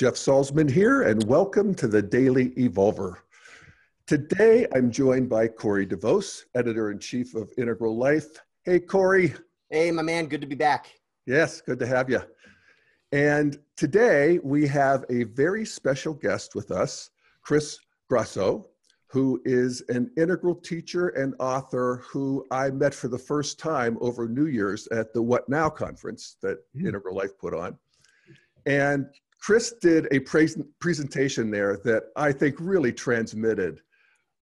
Jeff Salzman here, and welcome to the Daily Evolver. Today, I'm joined by Corey DeVos, editor in chief of Integral Life. Hey, Corey. Hey, my man. Good to be back. Yes, good to have you. And today, we have a very special guest with us, Chris Grosso, who is an integral teacher and author who I met for the first time over New Year's at the What Now conference that mm. Integral Life put on. And Chris did a pre- presentation there that I think really transmitted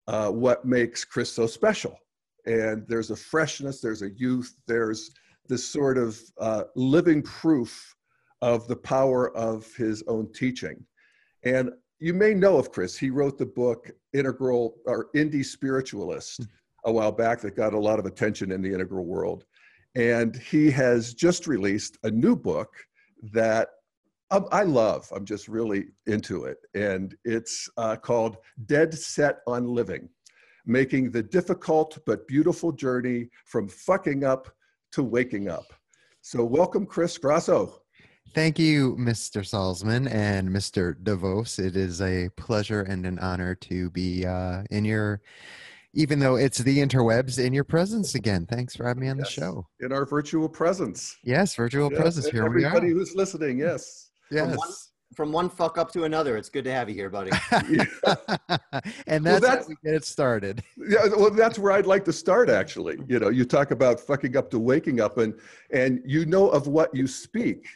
uh, what makes Chris so special. And there's a freshness, there's a youth, there's this sort of uh, living proof of the power of his own teaching. And you may know of Chris. He wrote the book Integral or Indie Spiritualist a while back that got a lot of attention in the integral world. And he has just released a new book that I love. I'm just really into it. And it's uh, called Dead Set on Living Making the Difficult but Beautiful Journey from Fucking Up to Waking Up. So, welcome, Chris Grosso. Thank you, Mr. Salzman and Mr. DeVos. It is a pleasure and an honor to be uh, in your, even though it's the interwebs, in your presence again. Thanks for having me on yes, the show. In our virtual presence. Yes, virtual yes, presence. Here we are. Everybody who's listening, yes. Yes. From one, from one, fuck up to another. It's good to have you here, buddy. and that's, well, that's how we get it started. Yeah, well, that's where I'd like to start. Actually, you know, you talk about fucking up to waking up, and and you know of what you speak.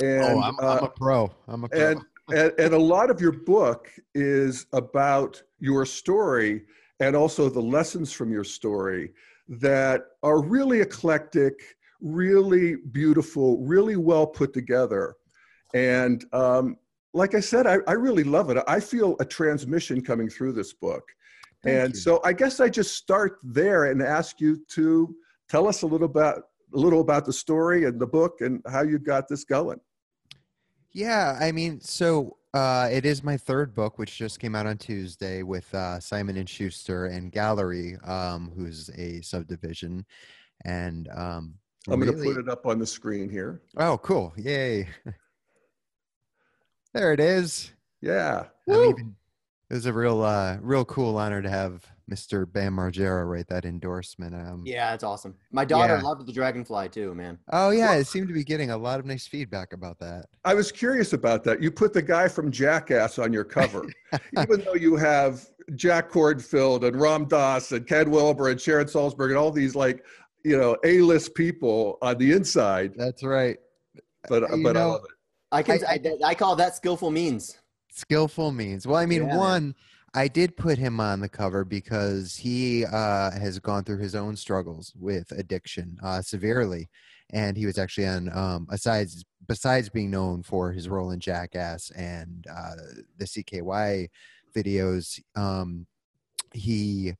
And, oh, I'm, uh, I'm a pro. I'm a pro. And, and and a lot of your book is about your story and also the lessons from your story that are really eclectic, really beautiful, really well put together and um, like I said, I, I, really love it. I feel a transmission coming through this book. Thank and you. so I guess I just start there and ask you to tell us a little about a little about the story and the book and how you got this going. Yeah, I mean, so uh, it is my third book, which just came out on Tuesday with uh, Simon and Schuster and Gallery, um, who's a subdivision, and um, I'm really... going to put it up on the screen here. Oh, cool! Yay! There it is. Yeah. Even, it was a real, uh, real cool honor to have Mr. Bam Margera write that endorsement. Um, yeah, that's awesome. My daughter yeah. loved the Dragonfly too, man. Oh yeah, it seemed to be getting a lot of nice feedback about that. I was curious about that. You put the guy from Jackass on your cover, even though you have Jack Kornfield and Ram Dass and Ken Wilber and Sharon Salzberg and all these like you know A-list people on the inside. That's right. But you but know, I love it. I can. I, I, I, call that skillful means. Skillful means. Well, I mean, yeah. one, I did put him on the cover because he uh, has gone through his own struggles with addiction uh, severely, and he was actually on. Um, besides, besides being known for his role in Jackass and uh, the CKY videos, um, he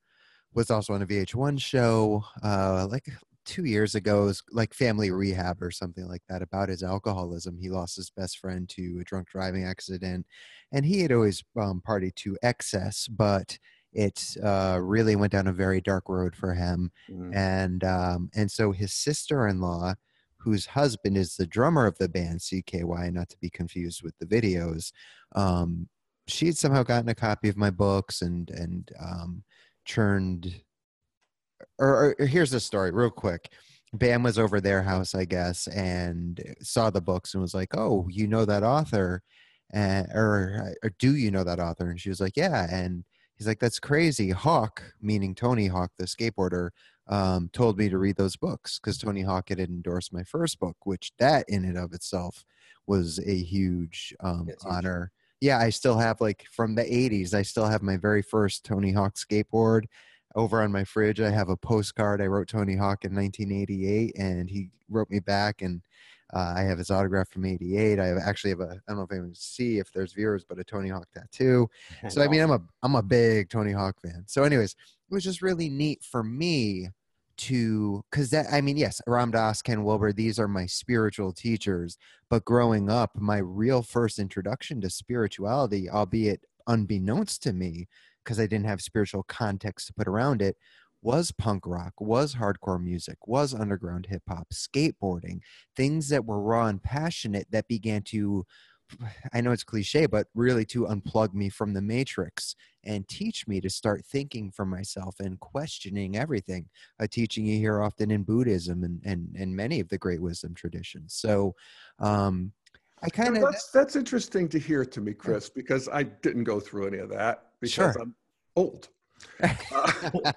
was also on a VH1 show uh, like two years ago, was like family rehab or something like that about his alcoholism. He lost his best friend to a drunk driving accident, and he had always um, partied to excess, but it uh, really went down a very dark road for him. Mm. And um, and so his sister in law, whose husband is the drummer of the band CKY, not to be confused with the videos, um, she had somehow gotten a copy of my books and and um, churned or, or here's the story real quick. Bam was over their house, I guess, and saw the books and was like, "Oh, you know that author?" And, or, or do you know that author? And she was like, "Yeah." And he's like, "That's crazy." Hawk, meaning Tony Hawk, the skateboarder, um, told me to read those books because Tony Hawk had endorsed my first book, which that in and of itself was a huge um, honor. Huge. Yeah, I still have like from the '80s. I still have my very first Tony Hawk skateboard over on my fridge i have a postcard i wrote tony hawk in 1988 and he wrote me back and uh, i have his autograph from 88 i have actually have a i don't know if anyone can see if there's viewers but a tony hawk tattoo. So i mean i'm a i'm a big tony hawk fan. So anyways it was just really neat for me to because that i mean yes ram dass ken wilber these are my spiritual teachers but growing up my real first introduction to spirituality albeit unbeknownst to me because I didn't have spiritual context to put around it, was punk rock, was hardcore music, was underground hip hop, skateboarding, things that were raw and passionate that began to I know it's cliche, but really to unplug me from the matrix and teach me to start thinking for myself and questioning everything. A teaching you hear often in Buddhism and and, and many of the great wisdom traditions. So um, I kind of that's that's interesting to hear to me, Chris, because I didn't go through any of that because Sure. I'm old. Uh,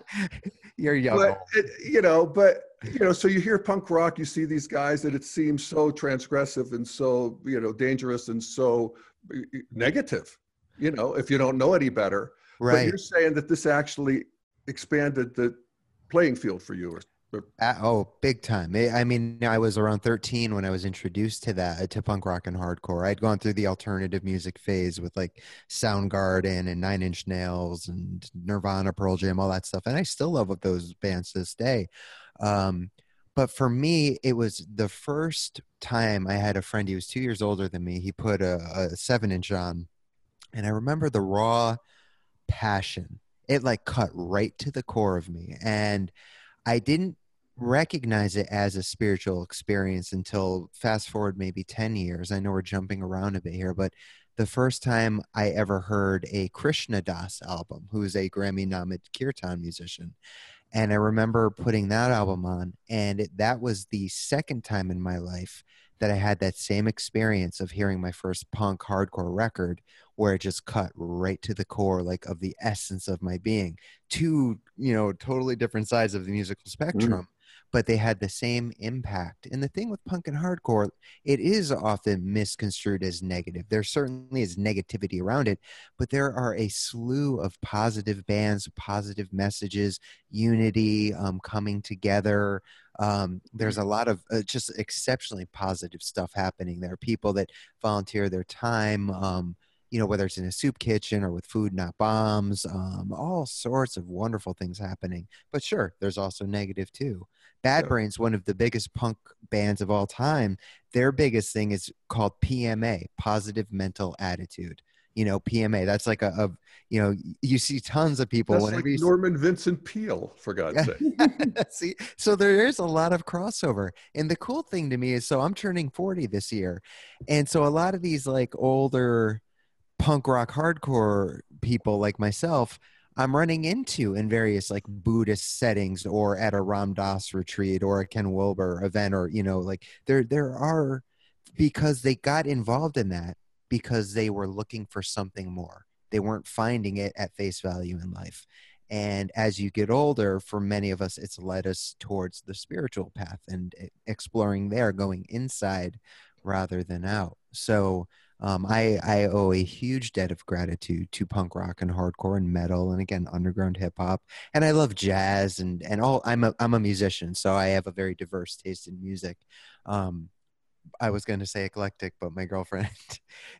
you're young. but it, you know, but you know, so you hear punk rock, you see these guys that it seems so transgressive and so you know dangerous and so negative. You know, if you don't know any better, but right. you're saying that this actually expanded the playing field for you. Or, Uh, oh, big time. I mean, I was around 13 when I was introduced to that, to punk rock and hardcore. I'd gone through the alternative music phase with like Soundgarden and Nine Inch Nails and Nirvana, Pearl Jam, all that stuff. And I still love those bands to this day. Um, but for me, it was the first time I had a friend, he was two years older than me. He put a, a seven inch on. And I remember the raw passion. It like cut right to the core of me. And I didn't recognize it as a spiritual experience until fast forward maybe 10 years. I know we're jumping around a bit here, but the first time I ever heard a Krishna Das album, who is a Grammy nominated kirtan musician. And I remember putting that album on, and it, that was the second time in my life that I had that same experience of hearing my first punk hardcore record where it just cut right to the core like of the essence of my being two you know totally different sides of the musical mm. spectrum but they had the same impact. And the thing with punk and hardcore it is often misconstrued as negative. There certainly is negativity around it but there are a slew of positive bands positive messages unity um, coming together. Um, there's a lot of uh, just exceptionally positive stuff happening there. Are people that volunteer their time um, you know whether it's in a soup kitchen or with food not bombs um, all sorts of wonderful things happening but sure there's also negative too bad Yeah. brains one of the biggest punk bands of all time their biggest thing is called pma positive mental attitude you know pma that's like a, a you know you see tons of people that's like Norman Vincent Peale, for God's sake. See, so there is a lot of crossover. And the cool thing to me is so I'm turning 40 this year. And so a lot of these like older punk rock hardcore people like myself, I'm running into in various like Buddhist settings or at a Ram Dass retreat or a Ken Wilber event or you know like there there are because they got involved in that because they were looking for something more. They weren't finding it at face value in life. And as you get older, for many of us, it's led us towards the spiritual path and e- exploring there, going inside rather than out. So um, I, I owe a huge debt of gratitude to punk rock and hardcore and metal and again underground hip hop. And I love jazz and and all. I'm a I'm a musician, so I have a very diverse taste in music. Um, I was going to say eclectic, but my girlfriend.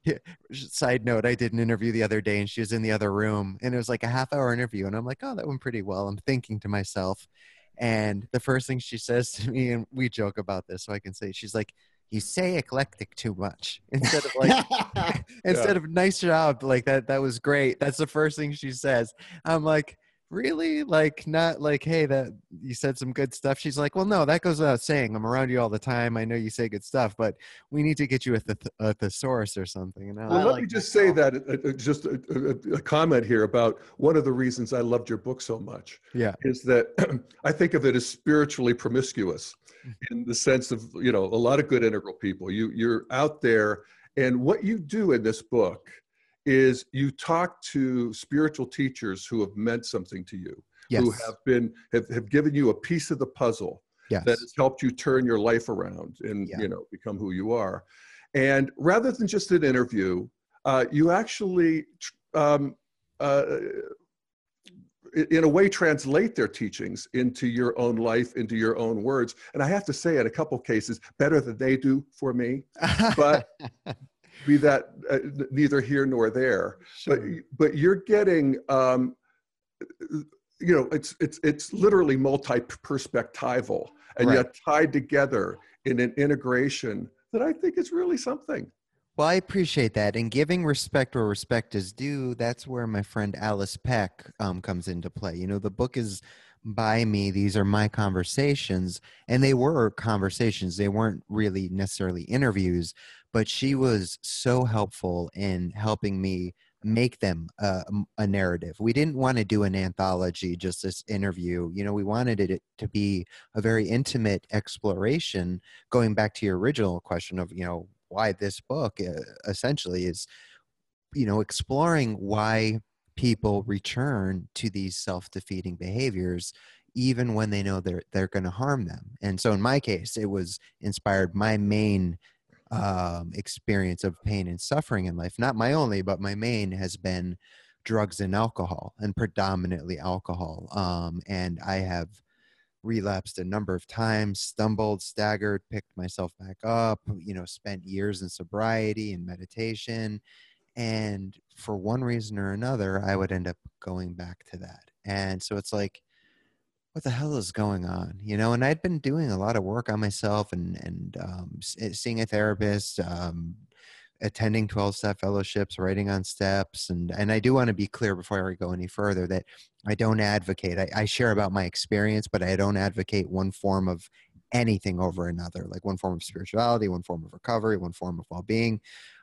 side note: I did an interview the other day, and she was in the other room, and it was like a half hour interview, and I'm like, "Oh, that went pretty well." I'm thinking to myself, and the first thing she says to me, and we joke about this, so I can say, she's like, "You say eclectic too much," instead of like, instead of nice job, like that. That was great. That's the first thing she says. I'm like. Really? Like, not like, hey, that you said some good stuff. She's like, well, no, that goes without saying. I'm around you all the time. I know you say good stuff, but we need to get you a, th- a thesaurus or something. And I Well, was let like, me just say that uh, uh, just a, a, a comment here about one of the reasons I loved your book so much yeah, is that I think of it as spiritually promiscuous in the sense of you know a lot of good integral people. You you're out there, and what you do in this book is you talk to spiritual teachers who have meant something to you, yes, who have been have, have given you a piece of the puzzle yes, that has helped you turn your life around and Yeah. you know become who you are. And rather than just an interview uh, you actually um, uh, in a way translate their teachings into your own life into your own words. And i have to say in a couple cases better than they do for me. But- be that uh, neither here nor there but but you're getting um you know it's it's it's literally multi-perspectival and Right. yet tied together in an integration that i think is really something Well, I appreciate that. And giving respect where respect is due, that's where my friend Alice Peck um, comes into play. You know, the book is by me, these are my conversations. And they were conversations, they weren't really necessarily interviews, but she was so helpful in helping me make them a, a narrative. We didn't want to do an anthology, just this interview. You know, we wanted it to be a very intimate exploration. Going back to your original question of, you know, why this book uh, essentially is, you know, exploring why people return to these self-defeating behaviors even when they know they're they're going to harm them. And so in my case, it was inspired my main um, experience of pain and suffering in life. Not my only, but my main has been drugs and alcohol, and predominantly alcohol. Um, and I have relapsed a number of times, stumbled, staggered, picked myself back up, you know, spent years in sobriety and meditation. And for one reason or another, I would end up going back to that. And so it's like, what the hell is going on you know and i'd been doing a lot of work on myself and and um, eh, seeing a therapist um, attending 12 step fellowships writing on steps and and i do want to be clear before i go any further that i don't advocate I, I share about my experience but i don't advocate one form of anything over another like one form of spirituality one form of recovery one form of well-being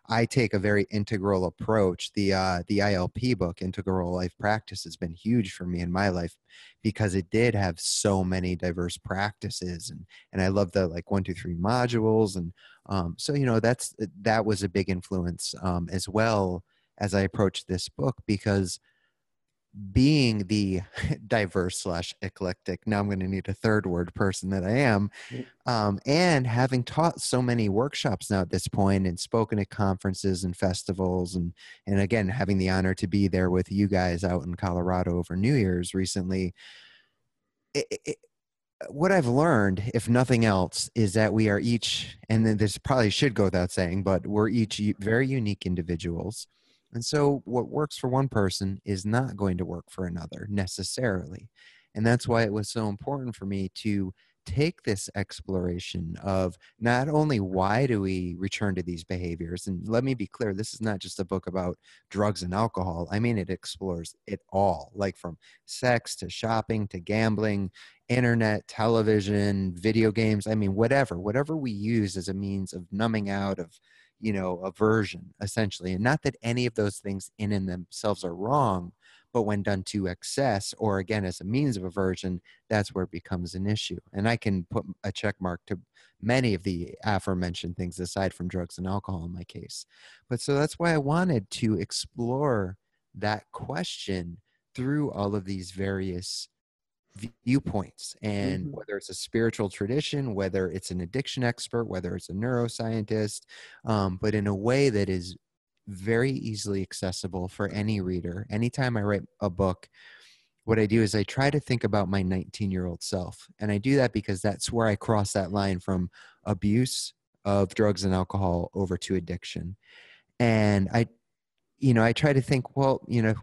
I take a very integral approach. The uh, the ILP book, Integral Life Practice, has been huge for me in my life because it did have so many diverse practices, and and I love the like one, two, three modules, and um, so you know that's that was a big influence um, as well as I approached this book because being the diverse slash eclectic now i'm going to need a third word person that i am mm. um, and having taught so many workshops now at this point and spoken at conferences and festivals and and again having the honor to be there with you guys out in colorado over new year's recently it, it, what I've learned, if nothing else, is that we are each, and this probably should go without saying, but we're each very unique individuals and so, what works for one person is not going to work for another necessarily. And that's why it was so important for me to take this exploration of not only why do we return to these behaviors and let me be clear this is not just a book about drugs and alcohol i mean it explores it all like from sex to shopping to gambling internet television video games i mean whatever whatever we use as a means of numbing out of you know aversion essentially and not that any of those things in and themselves are wrong but when done to excess or again as a means of aversion that's where it becomes an issue and i can put a check mark to many of the aforementioned things aside from drugs and alcohol in my case but so that's why i wanted to explore that question through all of these various viewpoints and mm-hmm. whether it's a spiritual tradition whether it's an addiction expert whether it's a neuroscientist um, but in a way that is very easily accessible for any reader anytime i write a book what i do is i try to think about my 19 year old self and i do that because that's where i cross that line from abuse of drugs and alcohol over to addiction and i you know i try to think well you know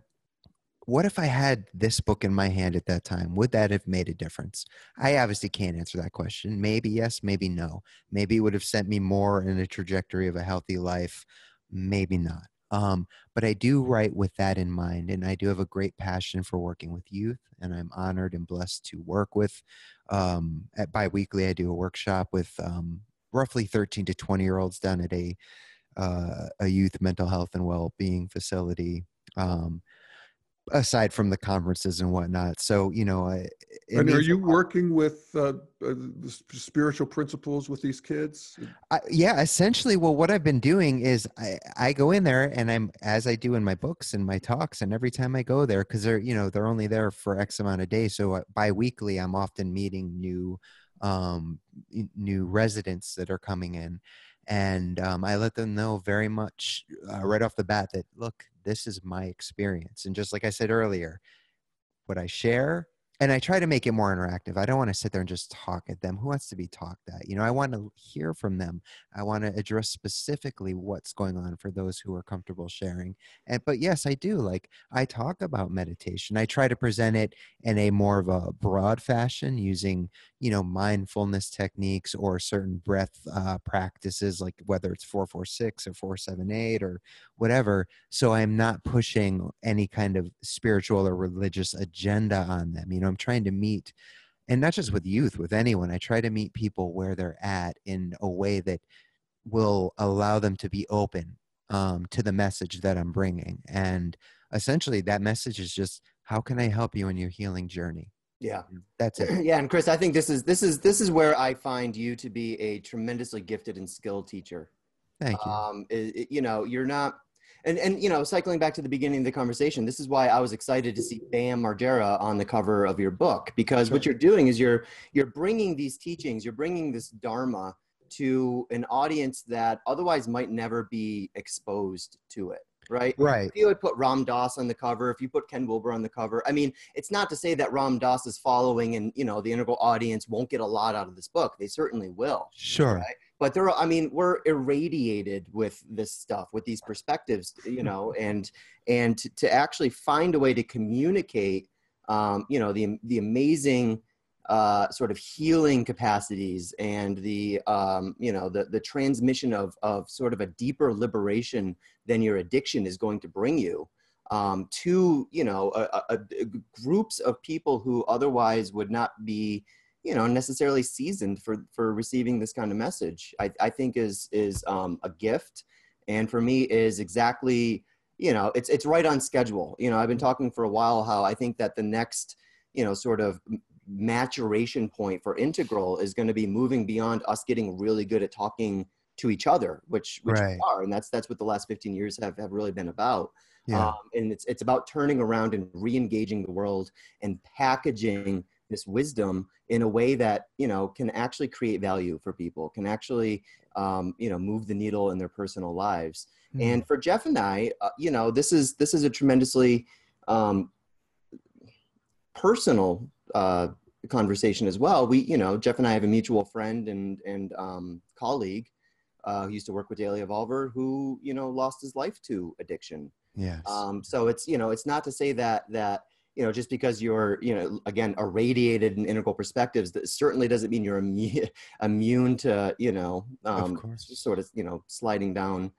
what if I had this book in my hand at that time? Would that have made a difference? I obviously can't answer that question. Maybe yes, maybe no. Maybe it would have sent me more in a trajectory of a healthy life. Maybe not. Um, but I do write with that in mind, and I do have a great passion for working with youth, and I'm honored and blessed to work with. Um, at biweekly, I do a workshop with um, roughly 13 to 20 year olds down at a uh, a youth mental health and well being facility. Um, aside from the conferences and whatnot. So, you know, and are you working with uh, uh, spiritual principles with these kids? I, yeah, essentially. Well, what I've been doing is I, I go in there and I'm, as I do in my books and my talks, and every time I go there, because they're, you know, they're only there for X amount of days. So biweekly I'm often meeting new, um, new residents that are coming in and um, I let them know very much uh, right off the bat that look, this is my experience, and just like I said earlier, what I share and I try to make it more interactive. I don't want to sit there and just talk at them. Who wants to be talked at? You know, I want to hear from them. I want to address specifically what's going on for those who are comfortable sharing. And but yes, I do. Like I talk about meditation. I try to present it in a more of a broad fashion using, you know, mindfulness techniques or certain breath uh, practices, like whether it's 446 or 478 or whatever. So I'm not pushing any kind of spiritual or religious agenda on them. You know, I'm trying to meet, and not just with youth, with anyone, I try to meet people where they're at in a way that will allow them to be open um, to the message that I'm bringing. And essentially, that message is just how can I help you in your healing journey? Yeah, that's it. yeah, and Chris, I think this is this is this is where I find you to be a tremendously gifted and skilled teacher. Thank you. Um, it, it, you know, you're not, and and you know, cycling back to the beginning of the conversation, this is why I was excited to see Bam Margera on the cover of your book because sure. what you're doing is you're you're bringing these teachings, you're bringing this dharma to an audience that otherwise might never be exposed to it right? Right. If you would put Ram Dass on the cover, if you put Ken Wilber on the cover, I mean, it's not to say that Ram Dass is following and you know the integral audience won't get a lot out of this book. They certainly will. Sure. Right? But there are, I mean, we're irradiated with this stuff, with these perspectives, you know, and and to, to actually find a way to communicate, um, you know, the the amazing uh, sort of healing capacities and the um, you know the the transmission of of sort of a deeper liberation than your addiction is going to bring you um, to you know a, a, a groups of people who otherwise would not be you know necessarily seasoned for for receiving this kind of message. I, I think is is um, a gift. And for me is exactly you know it's it's right on schedule. You know i've been talking for a while how i think that the next you know sort of maturation point for integral is going to be moving beyond us getting really good at talking to each other which which right. we are. And that's that's what the last 15 years have, have really been about. Yeah. um, and it's it's about turning around and re-engaging the world and packaging this wisdom in a way that you know can actually create value for people can actually um, you know move the needle in their personal lives mm. and for jeff and i uh, you know this is this is a tremendously um, personal uh, conversation as well. We, you know, Jeff and I have a mutual friend and and um, colleague uh, who used to work with Daily Evolver, who you know lost his life to addiction. Yes. Um, so it's you know it's not to say that that you know just because you're you know again irradiated in integral perspectives that certainly doesn't mean you're immune, immune to you know um, sort of you know sliding down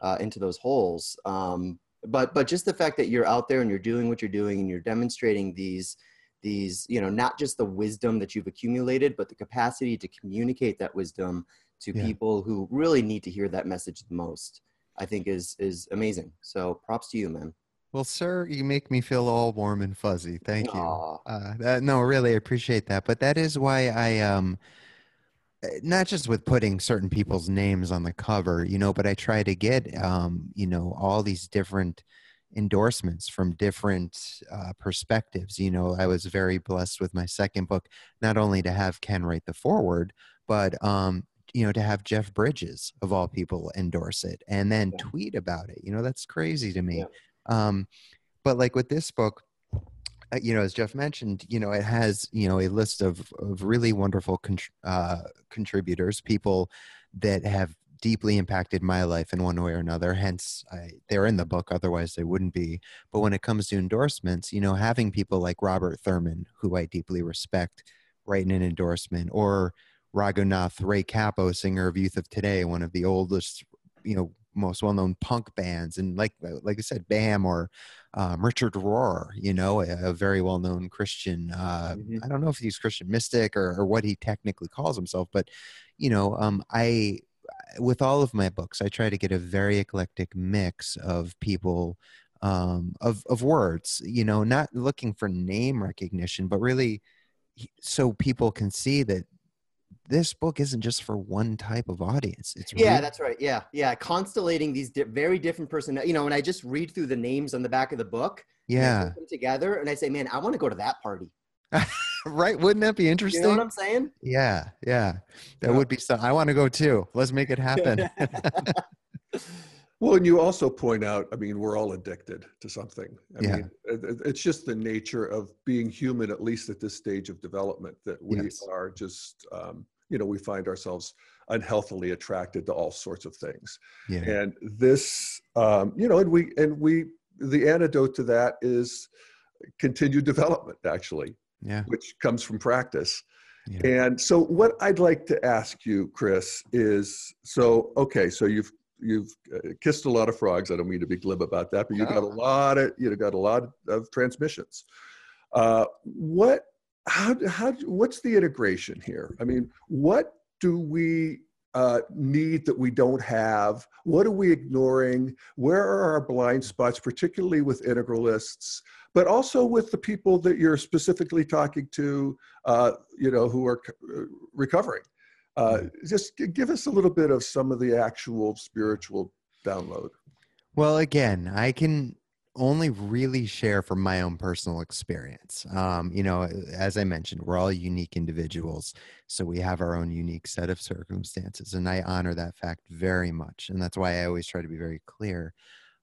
uh, into those holes. Um, but but just the fact that you're out there and you're doing what you're doing and you're demonstrating these these you know not just the wisdom that you've accumulated but the capacity to communicate that wisdom to yeah. people who really need to hear that message the most i think is is amazing so props to you man well sir you make me feel all warm and fuzzy thank you uh, that, no really I appreciate that but that is why i um eh, not just with putting certain people's names on the cover you know but i try to get um you know all these different endorsements from different uh, perspectives. You know, I was very blessed with my second book, not only to have Ken write the foreword, but um, you know, to have Jeff Bridges of all people endorse it and then yeah. tweet about it. You know, that's crazy to me. Yeah. Um, but like with this book, uh, you know, as Jeff mentioned, you know, it has you know a list of of really wonderful uh, contributors, people that have deeply impacted my life in one way or another. Hence, I, they're in the book, otherwise, they wouldn't be. But when it comes to endorsements, you know, having people like Robert Thurman, who I deeply respect, writing an endorsement, or Raghunath Ray Cappo, singer of Youth of Today, one of the oldest, you know, most well-known punk bands, and like like I said, Bam or um, Richard Rohr, you know, a, a very well-known Christian. Uh, mm-hmm. I don't know if he's Christian mystic or, or what he technically calls himself, but you know, um, I with all of my books, I try to get a very eclectic mix of people, um, of of words. You know, not looking for name recognition, but really so people can see that this book isn't just for one type of audience. It's yeah, really- that's right. Yeah, yeah, constellating these di- very different person. You know, when I just read through the names on the back of the book, yeah, together, and I say, man, I want to go to that party. right? Wouldn't that be interesting? You know what I'm saying? Yeah, yeah. That yeah. would be so. I want to go too. Let's make it happen. well, and you also point out, I mean, we're all addicted to something. I yeah. mean, it's just the nature of being human, at least at this stage of development, that we yes. are just, um, you know, we find ourselves unhealthily attracted to all sorts of things. Yeah. And this, um, you know, and we, and we, the antidote to that is continued development, actually yeah. which comes from practice. Yeah. And so, what I'd like to ask you, Chris, is so okay. So you've you've uh, kissed a lot of frogs. I don't mean to be glib about that, but you've got a lot of you know got a lot of transmissions. Uh, what how how what's the integration here? I mean, what do we uh, need that we don't have? What are we ignoring? Where are our blind spots, particularly with integralists, but also with the people that you're specifically talking to, uh, you know, who are uh, recovering? Uh, mm-hmm. just give us a little bit of some of the actual spiritual download. Well, again, I can only really share from my own personal experience. Um, you know, as I mentioned, we're all unique individuals, so we have our own unique set of circumstances, and I honor that fact very much, and that's why I always try to be very clear.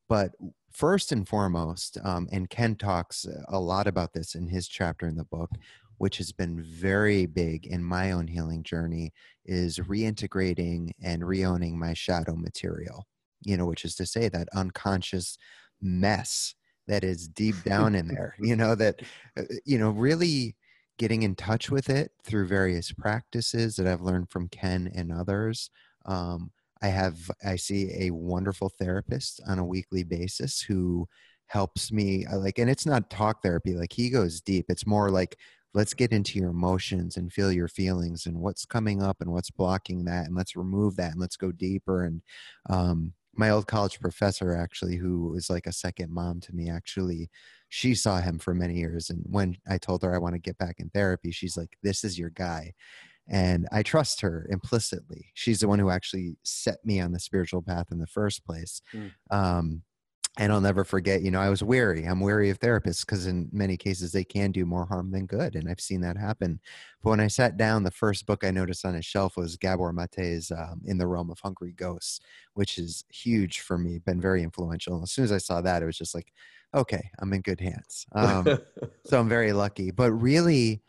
But first and foremost, um, and Ken talks a lot about this in his chapter in the book, which has been very big in my own healing journey, is reintegrating and reowning my shadow material. You know, which is to say that unconscious mess that is deep down in there you know that uh, uh, you know really getting in touch with it through various practices that i've learned from ken and others. Um, i have i see a wonderful therapist on a weekly basis who helps me uh, like and it's not talk therapy like he goes deep. It's more like let's get into your emotions and feel your feelings and what's coming up and what's blocking that and let's remove that and let's go deeper. And um, my old college professor actually who was like a second mom to me actually she saw him for many years and when i told her i want to get back in therapy she's like this is your guy and i trust her implicitly she's the one who actually set me on the spiritual path in the first place mm. um, and I'll never forget, you know, I was wary. I'm wary of therapists because in many cases they can do more harm than good. And I've seen that happen. But when I sat down, the first book I noticed on his shelf was Gabor Mate's um, In the Realm of Hungry Ghosts, which is huge for me, been very influential. As soon as I saw that, it was just like, okay, I'm in good hands. Um, so I'm very lucky. But really,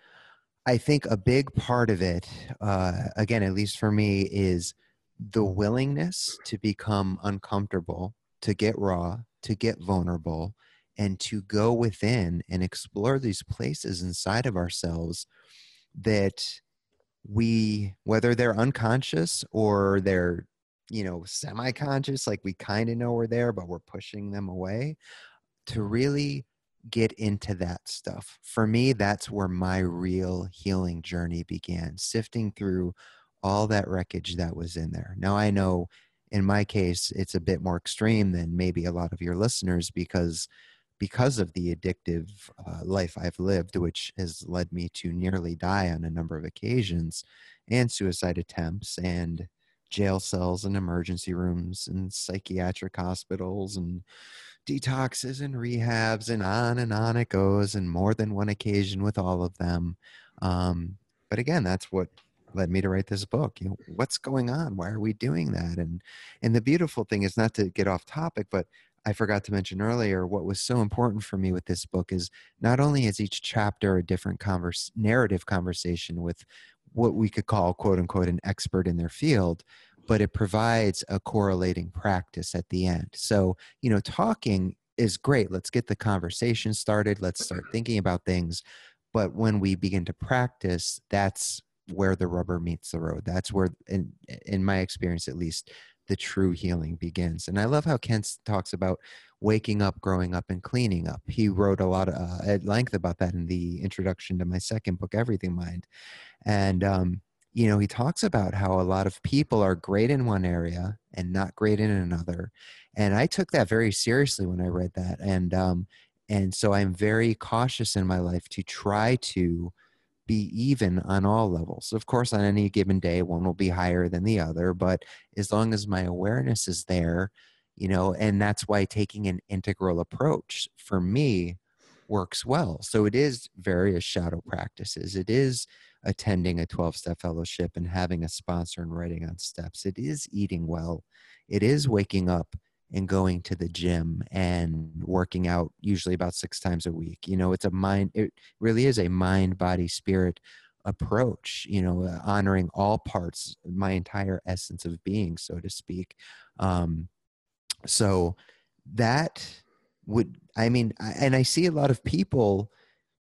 I think a big part of it, uh, again, at least for me, is the willingness to become uncomfortable, to get raw, to get vulnerable and to go within and explore these places inside of ourselves that we whether they're unconscious or they're you know semi-conscious like we kind of know we're there but we're pushing them away to really get into that stuff. For me that's where my real healing journey began sifting through all that wreckage that was in there. Now i know in my case it's a bit more extreme than maybe a lot of your listeners because because of the addictive uh, life I've lived, which has led me to nearly die on a number of occasions, and suicide attempts, and jail cells, and emergency rooms, and psychiatric hospitals, and detoxes, and rehabs, and on and on it goes, and more than one occasion with all of them. Um, but again, that's what led me to write this book you know what's going on why are we doing that and and the beautiful thing is not to get off topic but I forgot to mention earlier, what was so important for me with this book is not only is each chapter a different converse, narrative conversation with what we could call, quote unquote, an expert in their field, but it provides a correlating practice at the end. So, you know, talking is great. Let's get the conversation started. Let's start thinking about things. But when we begin to practice, that's where the rubber meets the road. That's where, in in my experience at least, the true healing begins. And I love how Ken talks about waking up, growing up, and cleaning up. He wrote a lot of, uh, at length about that in the introduction to my second book, Everything Mind. And um, you know, he talks about how a lot of people are great in one area and not great in another. And I took that very seriously when I read that. And um, and so I'm very cautious in my life to try to be even on all levels. Of course, on any given day, one will be higher than the other, but as long as my awareness is there, you know, and that's why taking an integral approach for me works well. So it is various shadow practices. It is attending a 12 step fellowship and having a sponsor and writing on steps. It is eating well. It is waking up and going to the gym and working out usually about six times a week you know it's a mind it really is a mind body spirit approach you know uh, honoring all parts my entire essence of being so to speak um so that would i mean and i see a lot of people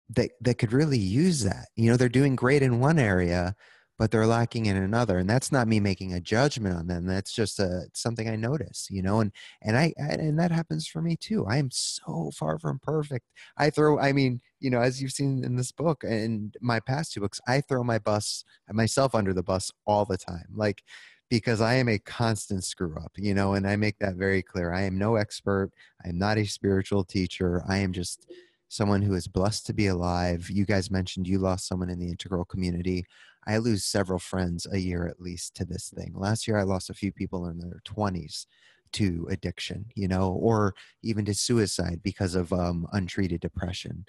that that could really use that you know they're doing great in one area but they're lacking in another and that's not me making a judgment on them that's just a, something i notice you know and and I, and that happens for me too i am so far from perfect i throw i mean you know as you've seen in this book and my past two books i throw my bus myself under the bus all the time like because I am a constant screw up, you know, and I make that very clear. I am no expert. I am not a spiritual teacher. I am just someone who is blessed to be alive. You guys mentioned you lost someone in the integral community. I lose several friends a year at least to this thing. Last year, I lost a few people in their 20s to addiction, you know, or even to suicide because of um, untreated depression.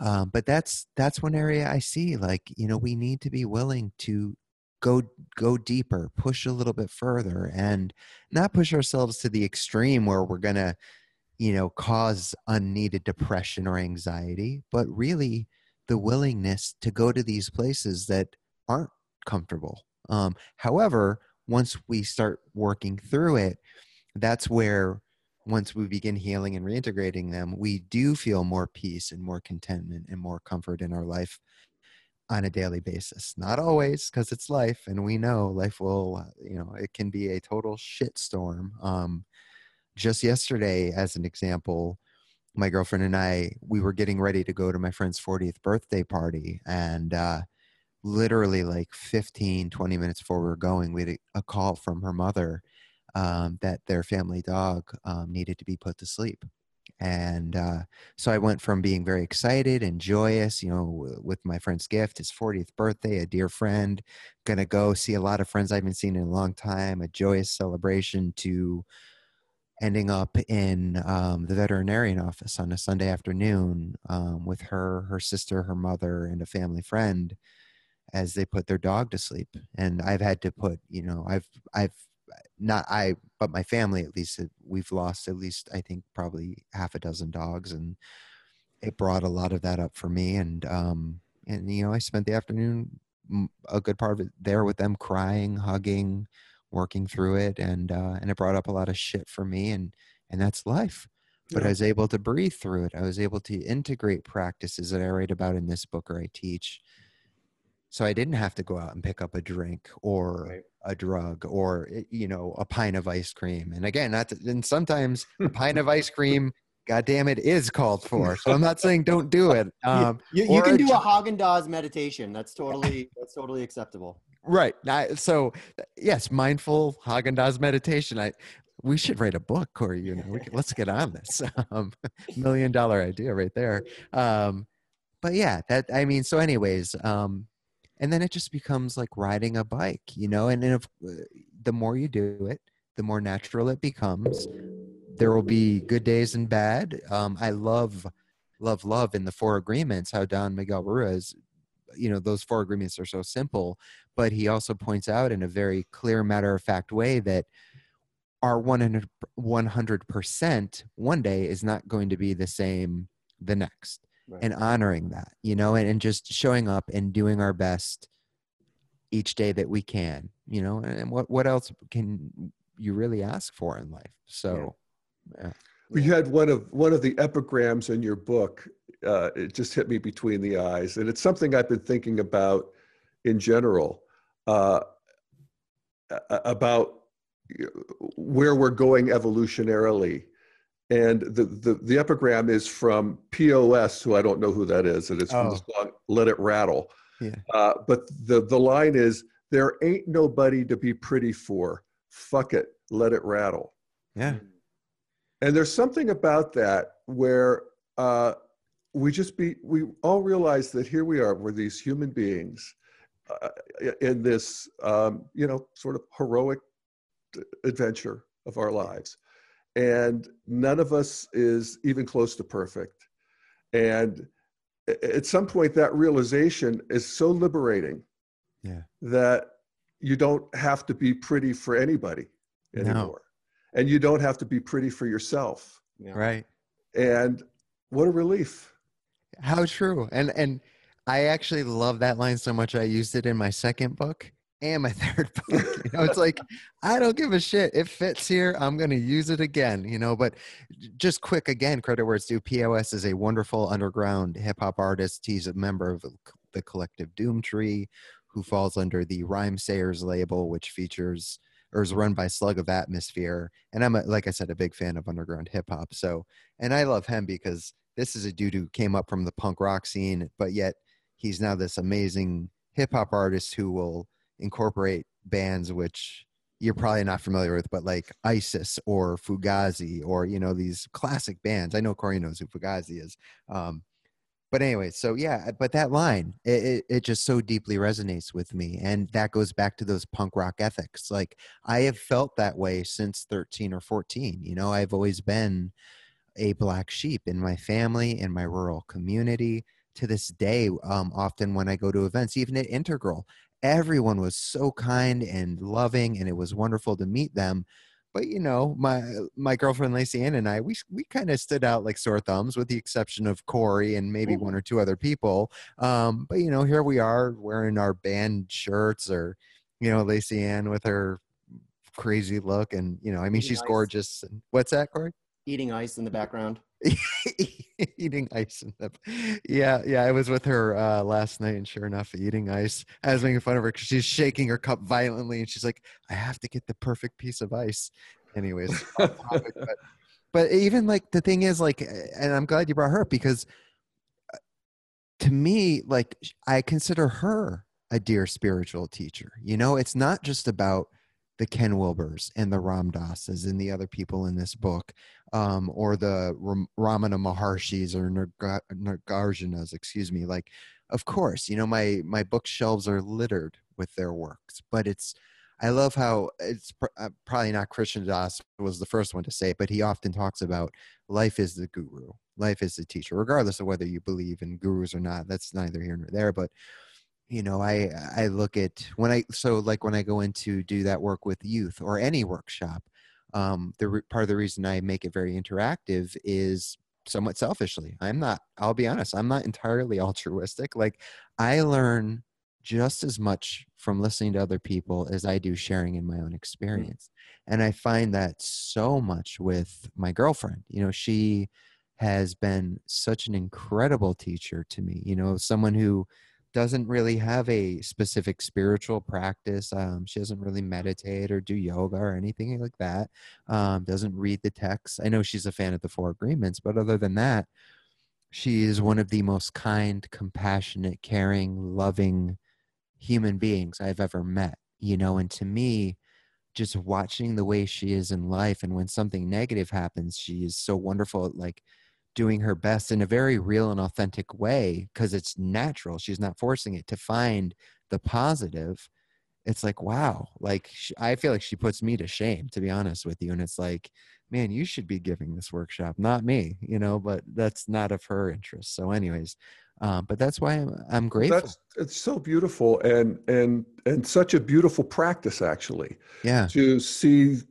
Um, but that's that's one area I see. Like, you know, we need to be willing to go go deeper, push a little bit further, and not push ourselves to the extreme where we're gonna, you know, cause unneeded depression or anxiety, but really the willingness to go to these places that aren't comfortable. Um, however, once we start working through it, that's where once we begin healing and reintegrating them, we do feel more peace and more contentment and more comfort in our life on a daily basis. Not always, because it's life, and we know life will, you know, it can be a total shitstorm. Um, just yesterday, as an example, my girlfriend and I, we were getting ready to go to my friend's 40th birthday party, and uh, literally like 15, 20 minutes before we were going, we had a, call from her mother um, that their family dog um, needed to be put to sleep. And uh, so I went from being very excited and joyous, you know, with my friend's gift, his 40th birthday, a dear friend, gonna go see a lot of friends I haven't seen in a long time, a joyous celebration, to ending up in um, the veterinarian office on a Sunday afternoon um, with her, her sister, her mother, and a family friend as they put their dog to sleep. And I've had to put, you know, I've I've not I, but my family at least, we've lost at least I think probably half a dozen dogs, and it brought a lot of that up for me. And um, and you know, I spent the afternoon a good part of it there with them, crying, hugging, working through it, and uh, and it brought up a lot of shit for me, and and that's life. But yeah. I was able to breathe through it. I was able to integrate practices that I write about in this book or I teach so i didn't have to go out and pick up a drink or right. a drug or eh, you know a pint of ice cream. And again not to, and sometimes a pint of ice cream god damn it is called for. So i'm not saying don't do it um, you, you, you can a, do a Haagen-Dazs meditation. That's totally that's totally acceptable. Right. So yes mindful Haagen-Dazs meditation. I we should write a book or you know can, let's get on this. Um, million dollar idea right there. Um, but yeah that i mean so anyways um, and then it just becomes like riding a bike you know and, and if, uh, the more you do it the more natural it becomes. There will be good days and bad. Um, i love love love in the four agreements how don miguel ruiz you know those four agreements are so simple but he also points out in a very clear matter of fact way that our 100 100% one day is not going to be the same the next right. and honoring that, you know, and, and just showing up and doing our best each day that we can, you know, and what, what else can you really ask for in life? So, yeah. yeah. You had one of one of the epigrams in your book. Uh, it just hit me between the eyes, and it's something I've been thinking about in general uh, about where we're going evolutionarily and the, the, the epigram is from POS, who I don't know who that is, and it's from oh. the song "Let It Rattle." Yeah. Uh, but the the line is, "There ain't nobody to be pretty for. Fuck it, let it rattle." Yeah. And there's something about that where uh, we just be we all realize that here we are, we're these human beings uh, in this um, you know sort of heroic adventure of our lives and none of us is even close to perfect. And at some point that realization is so liberating yeah. that you don't have to be pretty for anybody anymore. No. and you don't have to be pretty for yourself. Yeah. right. And what a relief. How true. And and i actually love that line so much i used it in my second book and my third book. You know, it's like I don't give a shit. It fits here. I'm going to use it again. You know, but just quick again, credit where it's due. POS is a wonderful underground hip hop artist. He's a member of the collective Doomtree, who falls under the Rhymesayers label, which features or is run by Slug of Atmosphere. And I'm a, like I said, a big fan of underground hip hop. So, and I love him because this is a dude who came up from the punk rock scene, but yet he's now this amazing hip hop artist who will incorporate bands which you're probably not familiar with, but like ISIS or Fugazi or you know these classic bands. I know Corey knows who Fugazi is. Um, but anyway, so yeah, but that line it, it, it just so deeply resonates with me, and that goes back to those punk rock ethics. Like I have felt that way since 13 or 14. You know, I've always been a black sheep in my family in my rural community to this day um, often when i go to events even at integral everyone was so kind and loving and it was wonderful to meet them but you know my my girlfriend lacey ann and i we, we kind of stood out like sore thumbs with the exception of corey and maybe one or two other people um, but you know here we are wearing our band shirts or you know lacey ann with her crazy look and you know i mean she's nice. gorgeous what's that corey? Eating ice in the background eating ice in the yeah yeah i was with her uh last night and sure enough eating ice. I was making fun of her because she's shaking her cup violently and she's like i have to get the perfect piece of ice. Anyways topic, but, but even like the thing is like and i'm glad you brought her up because uh, to me like i consider her a dear spiritual teacher you know? It's not just about the Ken Wilbers and the Ram Dass's and the other people in this book, um, or the Ramana Maharshis or Nagarjunas, excuse me. Like, of course, you know my my bookshelves are littered with their works, but it's I love how it's pr- uh, probably not Krishna Das was the first one to say it, but he often talks about life is the guru, life is the teacher, regardless of whether you believe in gurus or not. That's neither here nor there, but you know i i look at when i so like when i go in to do that work with youth or any workshop um the re- part of the reason i make it very interactive is somewhat selfishly. I'm not i'll be honest i'm not entirely altruistic. Like i learn just as much from listening to other people as i do sharing in my own mm. experience. And i find that so much with my girlfriend. You know she has been such an incredible teacher to me you know someone who doesn't really have a specific spiritual practice. Um, she doesn't really meditate or do yoga or anything like that. Um, doesn't read the texts. I know she's a fan of the Four Agreements, but other than that, she is one of the most kind, compassionate, caring, loving human beings I've ever met. You know, and to me, just watching the way she is in life, and when something negative happens, she is so wonderful like doing her best in a very real and authentic way because it's natural. She's not forcing it to find the positive. It's like, wow, like I feel like she puts me to shame, to be honest with you. And it's like, man, you should be giving this workshop, not me, you know, but that's not of her interest. So, anyways, um, but that's why I'm, I'm grateful. That's it's so beautiful and and and such a beautiful practice, actually. Yeah. To see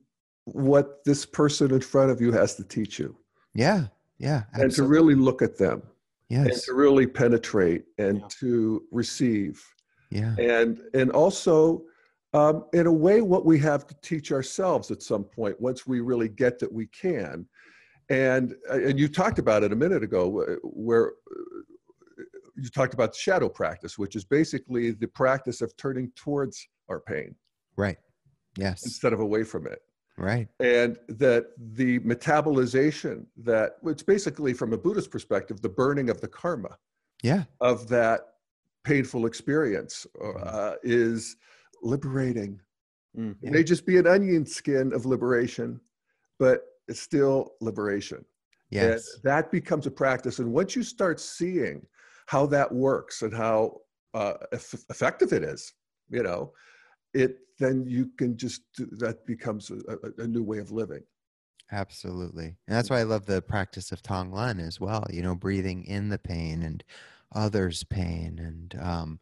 what this person in front of you has to teach you. Yeah, yeah absolutely. and to really look at them yes. and to really penetrate and yeah. to receive. Yeah. And and also um, in a way what we have to teach ourselves at some point once we really get that we can. And and you talked about it a minute ago where you talked about shadow practice which is basically the practice of turning towards our pain. Right. Yes. Instead of away from it Right. And that the metabolization that it's basically from a Buddhist perspective, the burning of the karma. Yeah. Of that painful experience mm-hmm. uh, is liberating. Mm, yeah. It may just be an onion skin of liberation, but it's still liberation. Yes. And that becomes a practice. And once you start seeing how that works and how uh, effective it is, you know, it then you can just do, that becomes a, a, new way of living. Absolutely. And that's why i love the practice of tonglen as well you know breathing in the pain and others pain. And um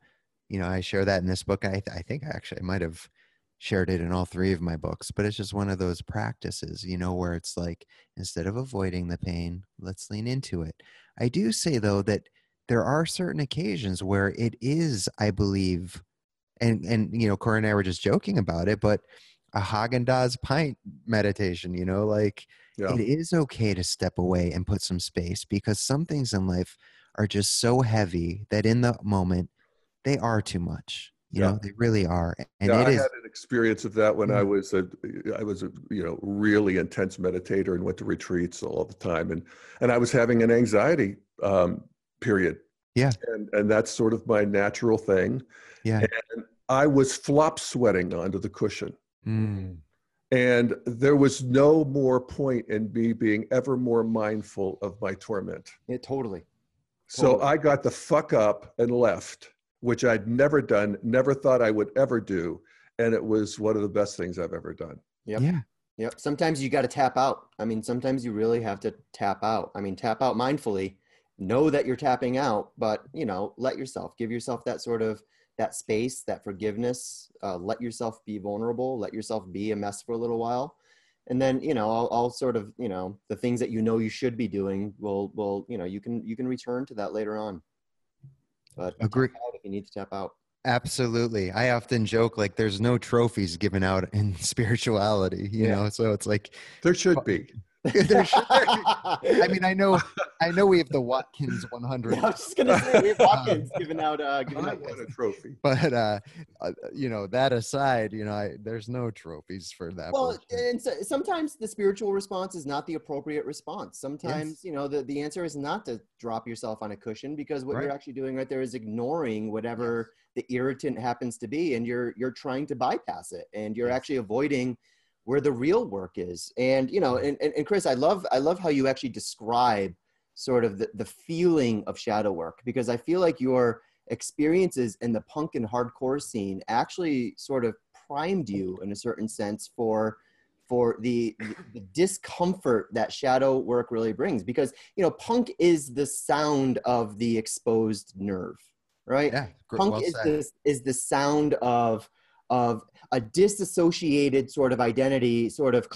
you know i share that in this book. I, I think i actually might have shared it in all three of my books but it's just one of those practices you know where it's like instead of avoiding the pain let's lean into it. I do say though that there are certain occasions where it is i believe and and you know Corey and I were just joking about it, but a Haagen-Dazs pint meditation, you know, like yeah. it is okay to step away and put some space because some things in life are just so heavy that in the moment they are too much. You yeah. know, they really are. And yeah, I is, had an experience of that when mm-hmm. I was a, I was a, you know, really intense meditator and went to retreats all the time. And, and I was having an anxiety um, period. Yeah. And, and that's sort of my natural thing. Yeah. And I was flop sweating onto the cushion. Mm. And there was no more point in me being ever more mindful of my torment. Yeah, totally. So I got the fuck up and left, which I'd never done, never thought I would ever do. And it was one of the best things I've ever done. Yep. Yeah. Yep. Sometimes you got to tap out. I mean, sometimes you really have to tap out. I mean, tap out mindfully. Know that you're tapping out, but you know, let yourself give yourself that sort of that space, that forgiveness. Uh, let yourself be vulnerable. Let yourself be a mess for a little while, and then you know, I'll, I'll sort of you know the things that you know you should be doing will will you know you can you can return to that later on. But tap Agree. out if you need to tap out. Absolutely. I often joke like there's no trophies given out in spirituality, you Yeah. know. So it's like There should be. there should- I mean, I know I know we have the Watkins 100 I was just gonna say we have Watkins giving out uh giving out want a trophy. but uh, uh you know that aside you know I, there's no trophies for that well bullshit. and so, sometimes the spiritual response is not the appropriate response sometimes you know the, the answer is not to drop yourself on a cushion because what Right. you're actually doing right there is ignoring whatever the irritant happens to be and you're you're trying to bypass it and you're Yes. actually avoiding where the real work is and you know and, and, and chris i love i love how you actually describe sort of the, the feeling of shadow work because i feel like your experiences in the punk and hardcore scene actually sort of primed you in a certain sense for for the, the discomfort that shadow work really brings because you know punk is the sound of the exposed nerve right? Yeah punk well is the is the sound of of a disassociated sort of identity sort of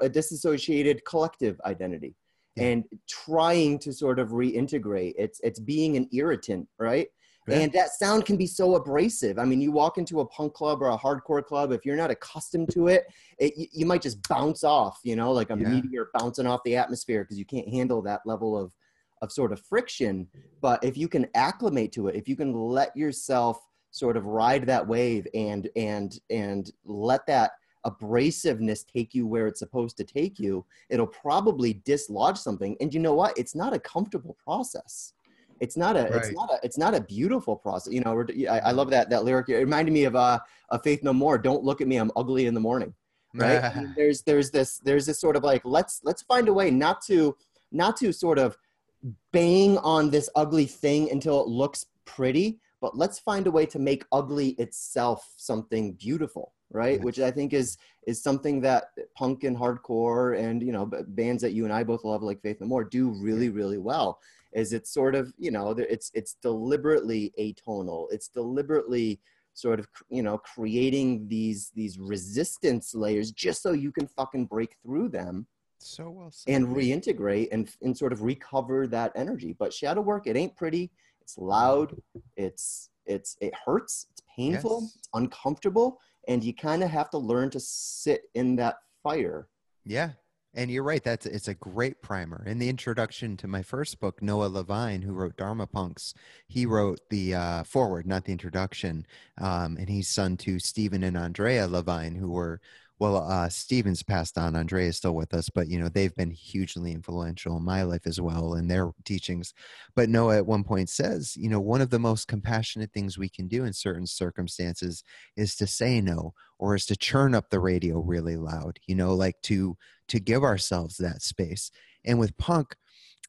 a disassociated collective identity Yeah. and trying to sort of reintegrate it's it's being an irritant right Yeah. and that sound can be so abrasive i mean you walk into a punk club or a hardcore club if you're not accustomed to it, it you, you might just bounce off you know like a Yeah. meteor bouncing off the atmosphere because you can't handle that level of of sort of friction but if you can acclimate to it if you can let yourself sort of ride that wave and and and let that abrasiveness take you where it's supposed to take you it'll probably dislodge something. And you know what? It's not a comfortable process. It's not a it's not a it's not a beautiful process. You know we're- I, I love that that lyric. It reminded me of uh of faith no more don't look at me i'm ugly in the morning right? I mean, there's there's this there's this sort of like let's let's find a way not to not to sort of bang on this ugly thing until it looks pretty but let's find a way to make ugly itself something beautiful right? Yes. which i think is is something that punk and hardcore and you know bands that you and i both love like faith no more do really really well is it's sort of you know it's it's deliberately atonal. It's deliberately sort of you know creating these these resistance layers just so you can fucking break through them so well said. and reintegrate and, and sort of recover that energy. But shadow work it ain't pretty. It's loud. Mm-hmm. It's it's it hurts. It's painful. Yes. it's uncomfortable and you kind of have to learn to sit in that fire Yeah. And you're right. That's it's a great primer. In the introduction to my first book, Noah Levine, who wrote Dharma Punks, he wrote the uh, foreword, not the introduction. Um, and he's son to Stephen and Andrea Levine, who were well, uh, Stephen's passed on. Andrea is still with us, but you know they've been hugely influential in my life as well in their teachings. But Noah at one point says, you know, one of the most compassionate things we can do in certain circumstances is to say no, or is to churn up the radio really loud. You know, like to to give ourselves that space. And with punk,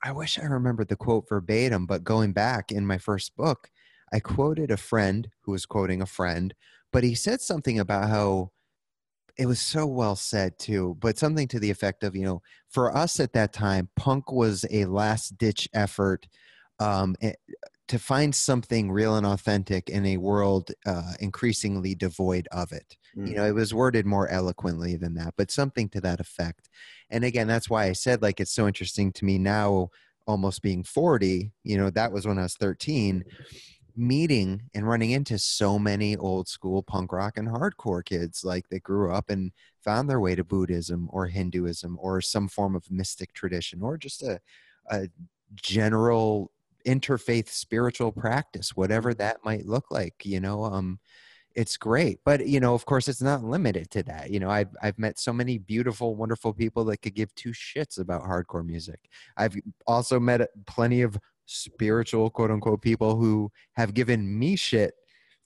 I wish I remembered the quote verbatim, but going back in my first book, I quoted a friend who was quoting a friend, but he said something about how it was so well said too, but something to the effect of, you know, for us at that time, punk was a last ditch effort um, eh, to find something real and authentic in a world uh, increasingly devoid of it. You know it was worded more eloquently than that but something to that effect. And again that's why i said like it's so interesting to me now almost being 40 you know that was when i was 13 meeting and running into so many old school punk rock and hardcore kids like that grew up and found their way to buddhism or hinduism or some form of mystic tradition or just a, a general interfaith spiritual practice whatever that might look like you know um it's great. But you know of course it's not limited to that you know i've i've met so many beautiful wonderful people that could give two shits about hardcore music. I've also met plenty of spiritual quote unquote people who have given me shit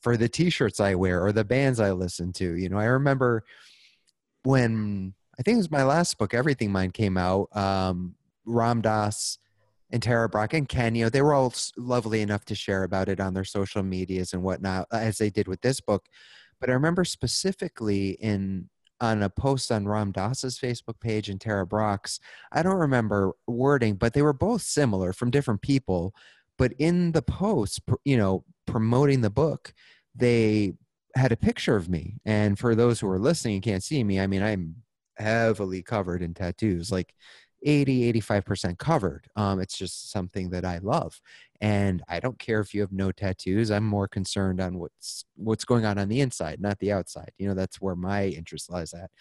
for the t-shirts i wear or the bands i listen to you know i remember when I think it was my last book, Everything Mind came out. Um, Ram Dass and Tara Brach and Ken, you know, they were all lovely enough to share about it on their social medias and whatnot, uh, as they did with this book. But I remember specifically in on a post on Ram Dass's Facebook page and Tara Brach's, I don't remember wording, but they were both similar from different people. But in the post, you know, promoting the book, they had a picture of me. And for those who are listening and can't see me, I mean, I'm heavily covered in tattoos, like 80, 85% covered. Um, it's just something that I love. And I don't care if you have no tattoos. I'm more concerned on what's what's going on on the inside, not the outside. You know, that's where my interest lies at.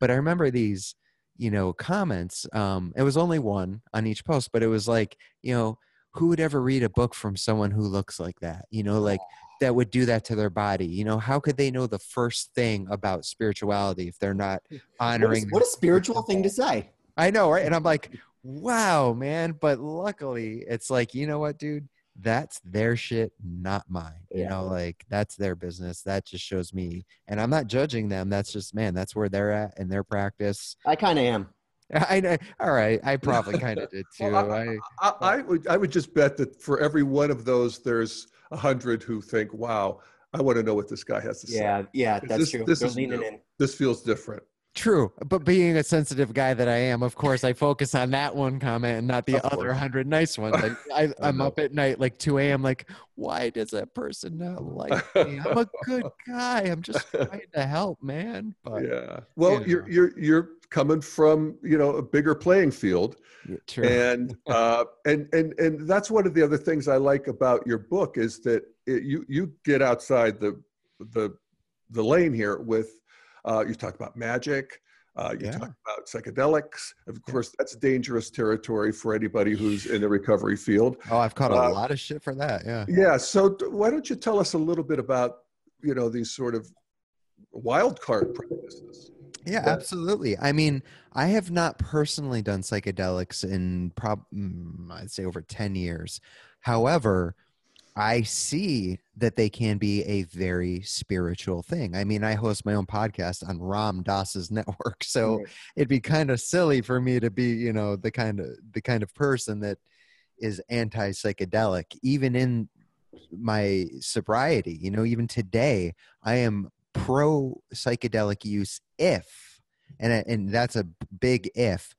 But I remember these, you know, comments. Um, it was only one on each post, but it was like, you know, who would ever read a book from someone who looks like that? You know, like that would do that to their body. You know, how could they know the first thing about spirituality if they're not honoring? What, is, what a spiritual thing to say. I know, right? And I'm like, wow, man. But luckily, it's like, you know what, dude? That's their shit, not mine. You know, like that's their business. That just shows me. And I'm not judging them. That's just, man, that's where they're at in their practice. I kind of am. I know. All right, I probably kind of did too. well, I, I, I, would, I would just bet that for every one of those, there's a hundred who think, "Wow, I want to know what this guy has to say." Yeah, yeah, that's this, true. This They're is leaning in. This feels different. True, but being a sensitive guy that I am, of course, I focus on that one comment and not the of other hundred nice ones. I, I, am up at night like 2 a.m. Like, why does that person not like me? I'm a good guy. I'm just trying to help, man. But, yeah. Well, you know. you're you're you're coming from you know a bigger playing field, True. and uh, and and and that's one of the other things I like about your book is that it, you you get outside the the the lane here with uh, you talk about magic. Uh, you yeah. talk about psychedelics. Of course, that's dangerous territory for anybody who's in the recovery field. Oh, I've caught a uh, lot of shit for that. Yeah. Yeah. So why don't you tell us a little bit about you know these sort of wild card practices? Yeah, absolutely. I mean, I have not personally done psychedelics in prob mm, I'd say over 10 years. However, I see that they can be a very spiritual thing. I mean, I host my own podcast on Ram Dass's network, so right. it'd be kind of silly for me to be, you know, the kind of the kind of person that is anti psychedelic. Even in my sobriety, you know, even today, I am pro psychedelic use if, and and that's a big if,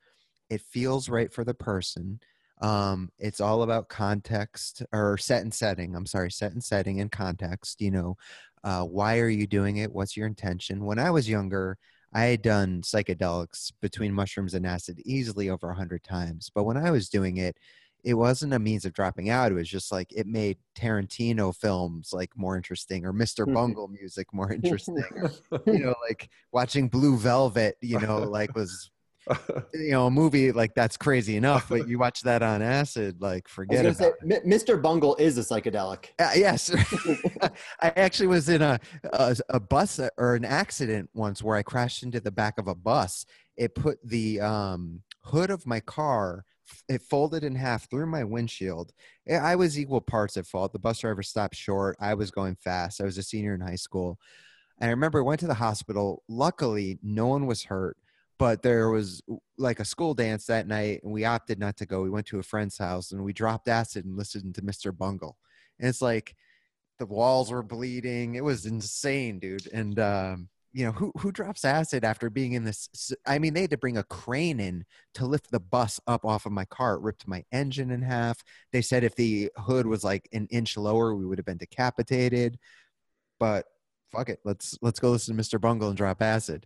it feels right for the person um, it's all about context or set and setting. I'm sorry, set and setting and context. You know, uh, why are you doing it? What's your intention? When I was younger, I had done psychedelics between mushrooms and acid easily over a hundred times. But when I was doing it, it wasn't a means of dropping out. It was just like it made Tarantino films like more interesting or Mr. Mm-hmm. Bungle music more interesting. or, you know, like watching Blue Velvet, you know, like was you know, a movie like that's crazy enough, but you watch that on acid, like forget it. Mr. Bungle is a psychedelic. Uh, yes, I actually was in a, a, a bus or an accident once where I crashed into the back of a bus. It put the um, hood of my car. It folded in half through my windshield. I was equal parts at fault. The bus driver stopped short. I was going fast. I was a senior in high school. And I remember I went to the hospital. Luckily, no one was hurt but there was like a school dance that night and we opted not to go. We went to a friend's house and we dropped acid and listened to mr bungle. And it's like the walls were bleeding. It was insane dude. And um, you know who who drops acid after being in this i mean they had to bring a crane in to lift the bus up off of my car. It ripped my engine in half. They said if the hood was like an inch lower we would have been decapitated. But fuck it, let's let's go listen to Mr. Bungle and drop acid.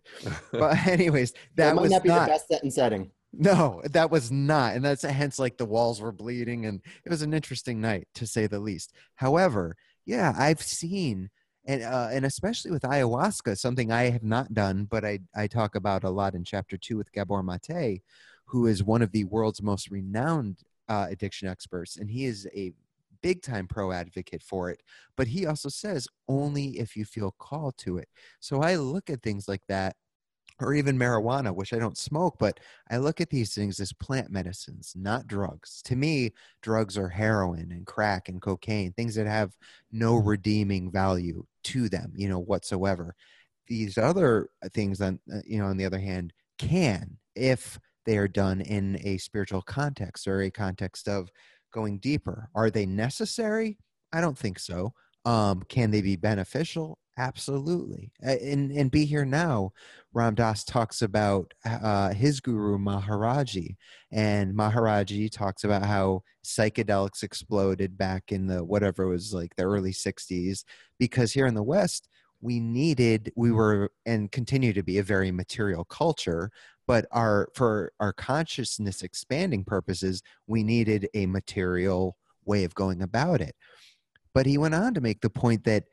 but anyways, that, that might was not be not, the best set and setting. No, that was not, and that's hence like the walls were bleeding, and it was an interesting night to say the least. However, yeah, I've seen. And, uh, and especially with ayahuasca, something I have not done, but I, I talk about a lot in chapter two with Gabor Mate, who is one of the world's most renowned uh, addiction experts. And he is a big time pro advocate for it. But he also says only if you feel called to it. So I look at things like that or even marijuana, which I don't smoke, but I look at these things as plant medicines, not drugs. To me, drugs are heroin and crack and cocaine, things that have no redeeming value to them, you know, whatsoever. these other things on uh, you know on the other hand can if they are done in a spiritual context or a context of going deeper. Are they necessary? I don't think so. Um, can they be beneficial? Absolutely. And and be here now ram dass talks about uh, his guru maharaji and maharaji talks about how psychedelics exploded back in the whatever it was like the early 60s because here in the west we needed we were and continue to be a very material culture but our for our consciousness expanding purposes we needed a material way of going about it but he went on to make the point that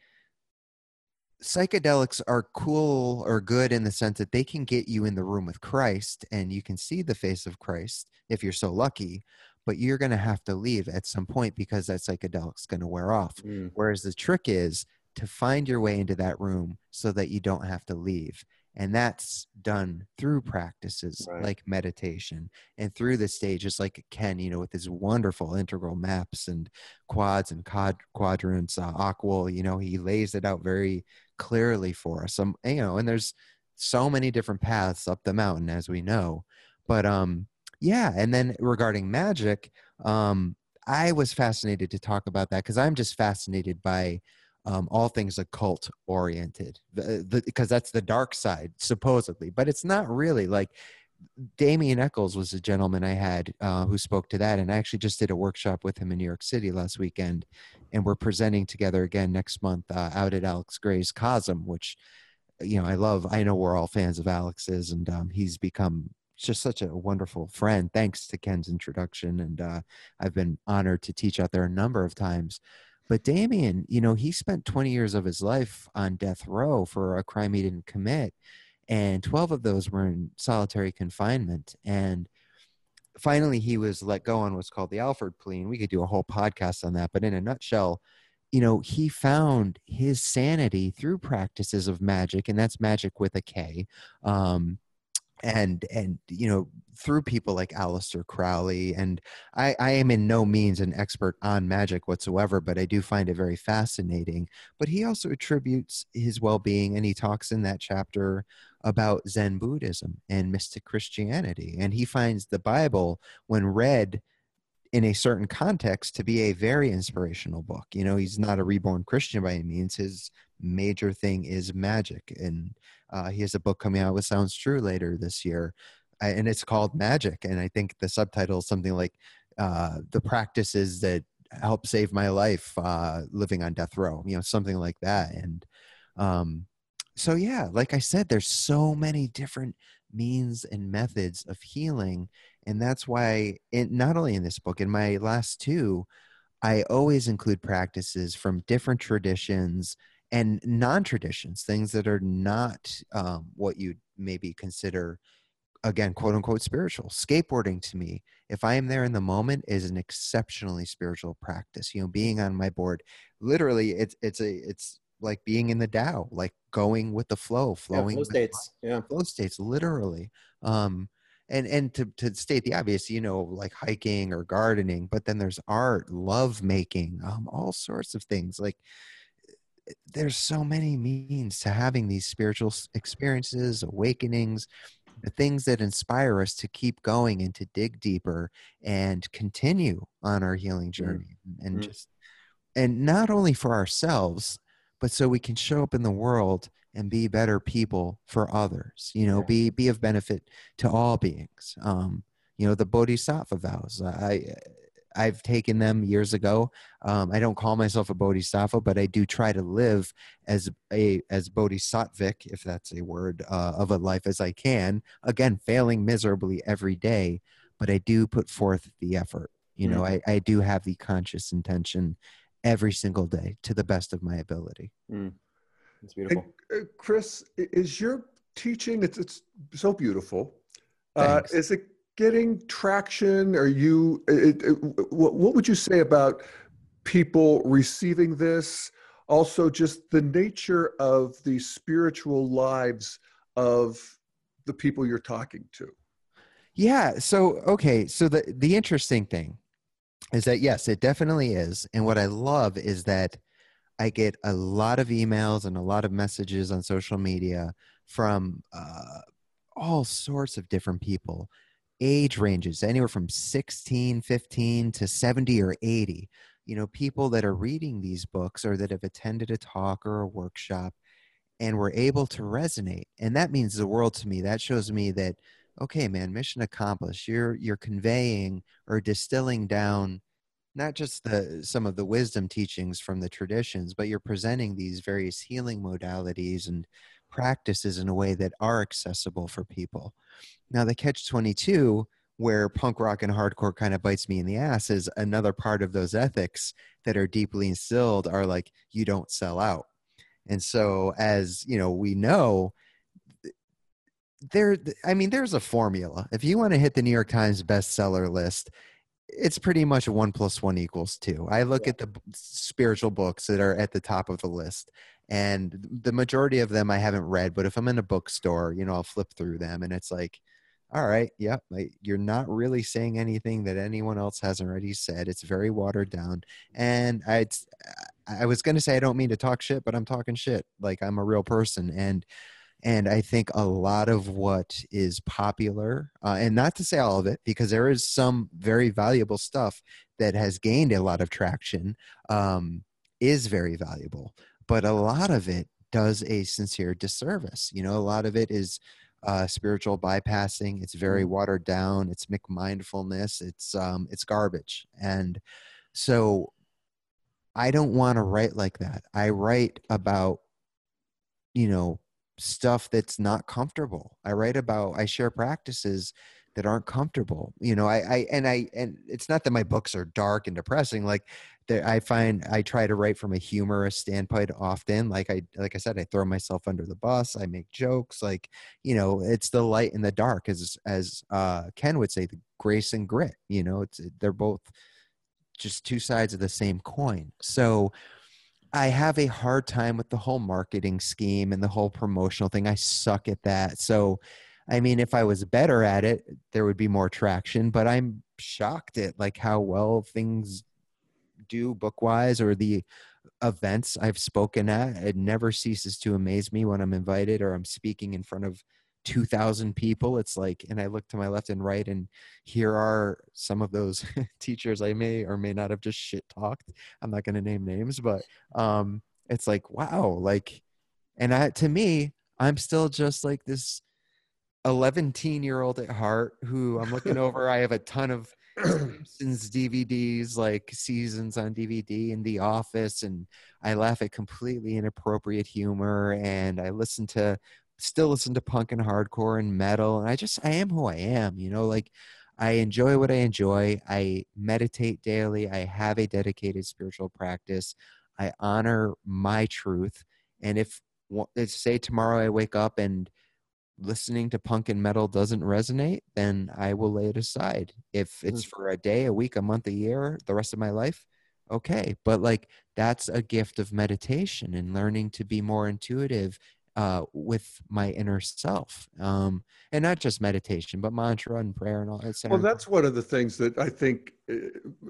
psychedelics are cool or good in the sense that they can get you in the room with Christ and you can see the face of Christ if you're so lucky, but you're going to have to leave at some point because that psychedelic's going to wear off. Mm. Whereas the trick is to find your way into that room so that you don't have to leave and that's done through practices right. like meditation and through the stages like ken you know with his wonderful integral maps and quads and quad, quadrants uh, AQAL you know he lays it out very clearly for us um, you know and there's so many different paths up the mountain as we know but um yeah and then regarding magic um i was fascinated to talk about that because i'm just fascinated by um, all things occult oriented because that's the dark side supposedly but it's not really like Damien Echols was a gentleman I had uh, who spoke to that, and I actually just did a workshop with him in New York City last weekend, and we're presenting together again next month uh, out at Alex Grey's Cosm, which you know I love. I know we're all fans of Alex's, and um, he's become just such a wonderful friend thanks to Ken's introduction, and uh, I've been honored to teach out there a number of times. But Damien, you know, he spent 20 years of his life on death row for a crime he didn't commit. And 12 of those were in solitary confinement. And finally, he was let go on what's called the Alford plea. And we could do a whole podcast on that. But in a nutshell, you know, he found his sanity through practices of magic, and that's magic with a K. Um, and and you know through people like Aleister Crowley and I, I am in no means an expert on magic whatsoever but I do find it very fascinating. But he also attributes his well-being and he talks in that chapter about Zen Buddhism and mystic Christianity and he finds the Bible when read in a certain context to be a very inspirational book. You know he's not a reborn Christian by any means. His major thing is magic and uh, he has a book coming out with Sounds True later this year, and it's called Magic. And I think the subtitle is something like uh, "The Practices That Help Save My Life uh, Living on Death Row," you know, something like that. And um, so, yeah, like I said, there's so many different means and methods of healing, and that's why, it, not only in this book, in my last two, I always include practices from different traditions and non-traditions things that are not um, what you maybe consider again quote unquote spiritual skateboarding to me if i am there in the moment is an exceptionally spiritual practice you know being on my board literally it's it's a it's like being in the Tao, like going with the flow, flowing yeah, flow states, yeah, flow states, literally. Um, and and to to state the obvious, you know, like hiking or gardening, but then there's art, love making, um, all sorts of things. Like there's so many means to having these spiritual experiences, awakenings, the things that inspire us to keep going and to dig deeper and continue on our healing mm. journey mm. and just and not only for ourselves but so we can show up in the world and be better people for others you know yeah. be be of benefit to all beings um you know the bodhisattva vows i I've taken them years ago. Um, I don't call myself a bodhisattva, but I do try to live as a as bodhisattvic, if that's a word, uh, of a life as I can. Again, failing miserably every day, but I do put forth the effort. You know, mm. I, I do have the conscious intention every single day to the best of my ability. Mm. It's beautiful. uh, Chris, is your teaching? It's it's so beautiful. Uh, is it getting traction? Are you, it, it, what, would you say about people receiving this? Also, just the nature of the spiritual lives of the people you're talking to. Yeah. So, okay. So, the, the interesting thing is that, yes, it definitely is. And what I love is that I get a lot of emails and a lot of messages on social media from uh, all sorts of different people, age ranges, anywhere from 16, 15 to 70 or 80. You know, people that are reading these books or that have attended a talk or a workshop and were able to resonate. And that means the world to me. That shows me that, okay, man, mission accomplished. You're you're conveying or distilling down not just the some of the wisdom teachings from the traditions but you're presenting these various healing modalities and practices in a way that are accessible for people. Now the catch 22 where punk rock and hardcore kind of bites me in the ass is another part of those ethics that are deeply instilled are like you don't sell out. And so as you know we know there i mean there's a formula. If you want to hit the new york times bestseller list it's pretty much one plus one equals two. I look yeah. at the spiritual books that are at the top of the list, and the majority of them I haven't read. But if I'm in a bookstore, you know, I'll flip through them, and it's like, all right, yep, yeah, you're not really saying anything that anyone else hasn't already said. It's very watered down, and I, I was going to say I don't mean to talk shit, but I'm talking shit. Like I'm a real person, and and I think a lot of what is popular, uh, and not to say all of it, because there is some very valuable stuff that has gained a lot of traction, um, is very valuable. But a lot of it does a sincere disservice. You know, a lot of it is uh, spiritual bypassing. It's very mm. watered down. It's McMindfulness. It's um, it's garbage. And so, I don't want to write like that. I write about, you know, stuff that's not comfortable. I write about, I share practices that aren't comfortable. You know, I, I, and I, and it's not that my books are dark and depressing. Like that, I find I try to write from a humorous standpoint often. Like I, like I said, I throw myself under the bus. I make jokes. Like, you know, it's the light and the dark as, as, uh, Ken would say, the grace and grit, you know, it's, they're both just two sides of the same coin. So, I have a hard time with the whole marketing scheme and the whole promotional thing. I suck at that. So, I mean, if I was better at it, there would be more traction, but I'm shocked at like how well things do book wise or the events I've spoken at. It never ceases to amaze me when I'm invited or I'm speaking in front of 2000 people it's like and i look to my left and right and here are some of those teachers i may or may not have just shit talked. I'm not going to name names but um it's like wow like and I, to me i'm still just like this 11 teen year old at heart who i'm looking over. I have a ton of Simpsons DVDs, like seasons on DVD in The Office, and I laugh at completely inappropriate humor, and I listen to still listen to punk and hardcore and metal and i just i am who i am you know like i enjoy what i enjoy i meditate daily i have a dedicated spiritual practice i honor my truth and if say tomorrow i wake up and listening to punk and metal doesn't resonate then i will lay it aside if it's mm. for a day a week a month a year the rest of my life okay but like that's a gift of meditation and learning to be more intuitive uh, with my inner self um, and not just meditation but mantra and prayer and all that well that's one of the things that i think eh,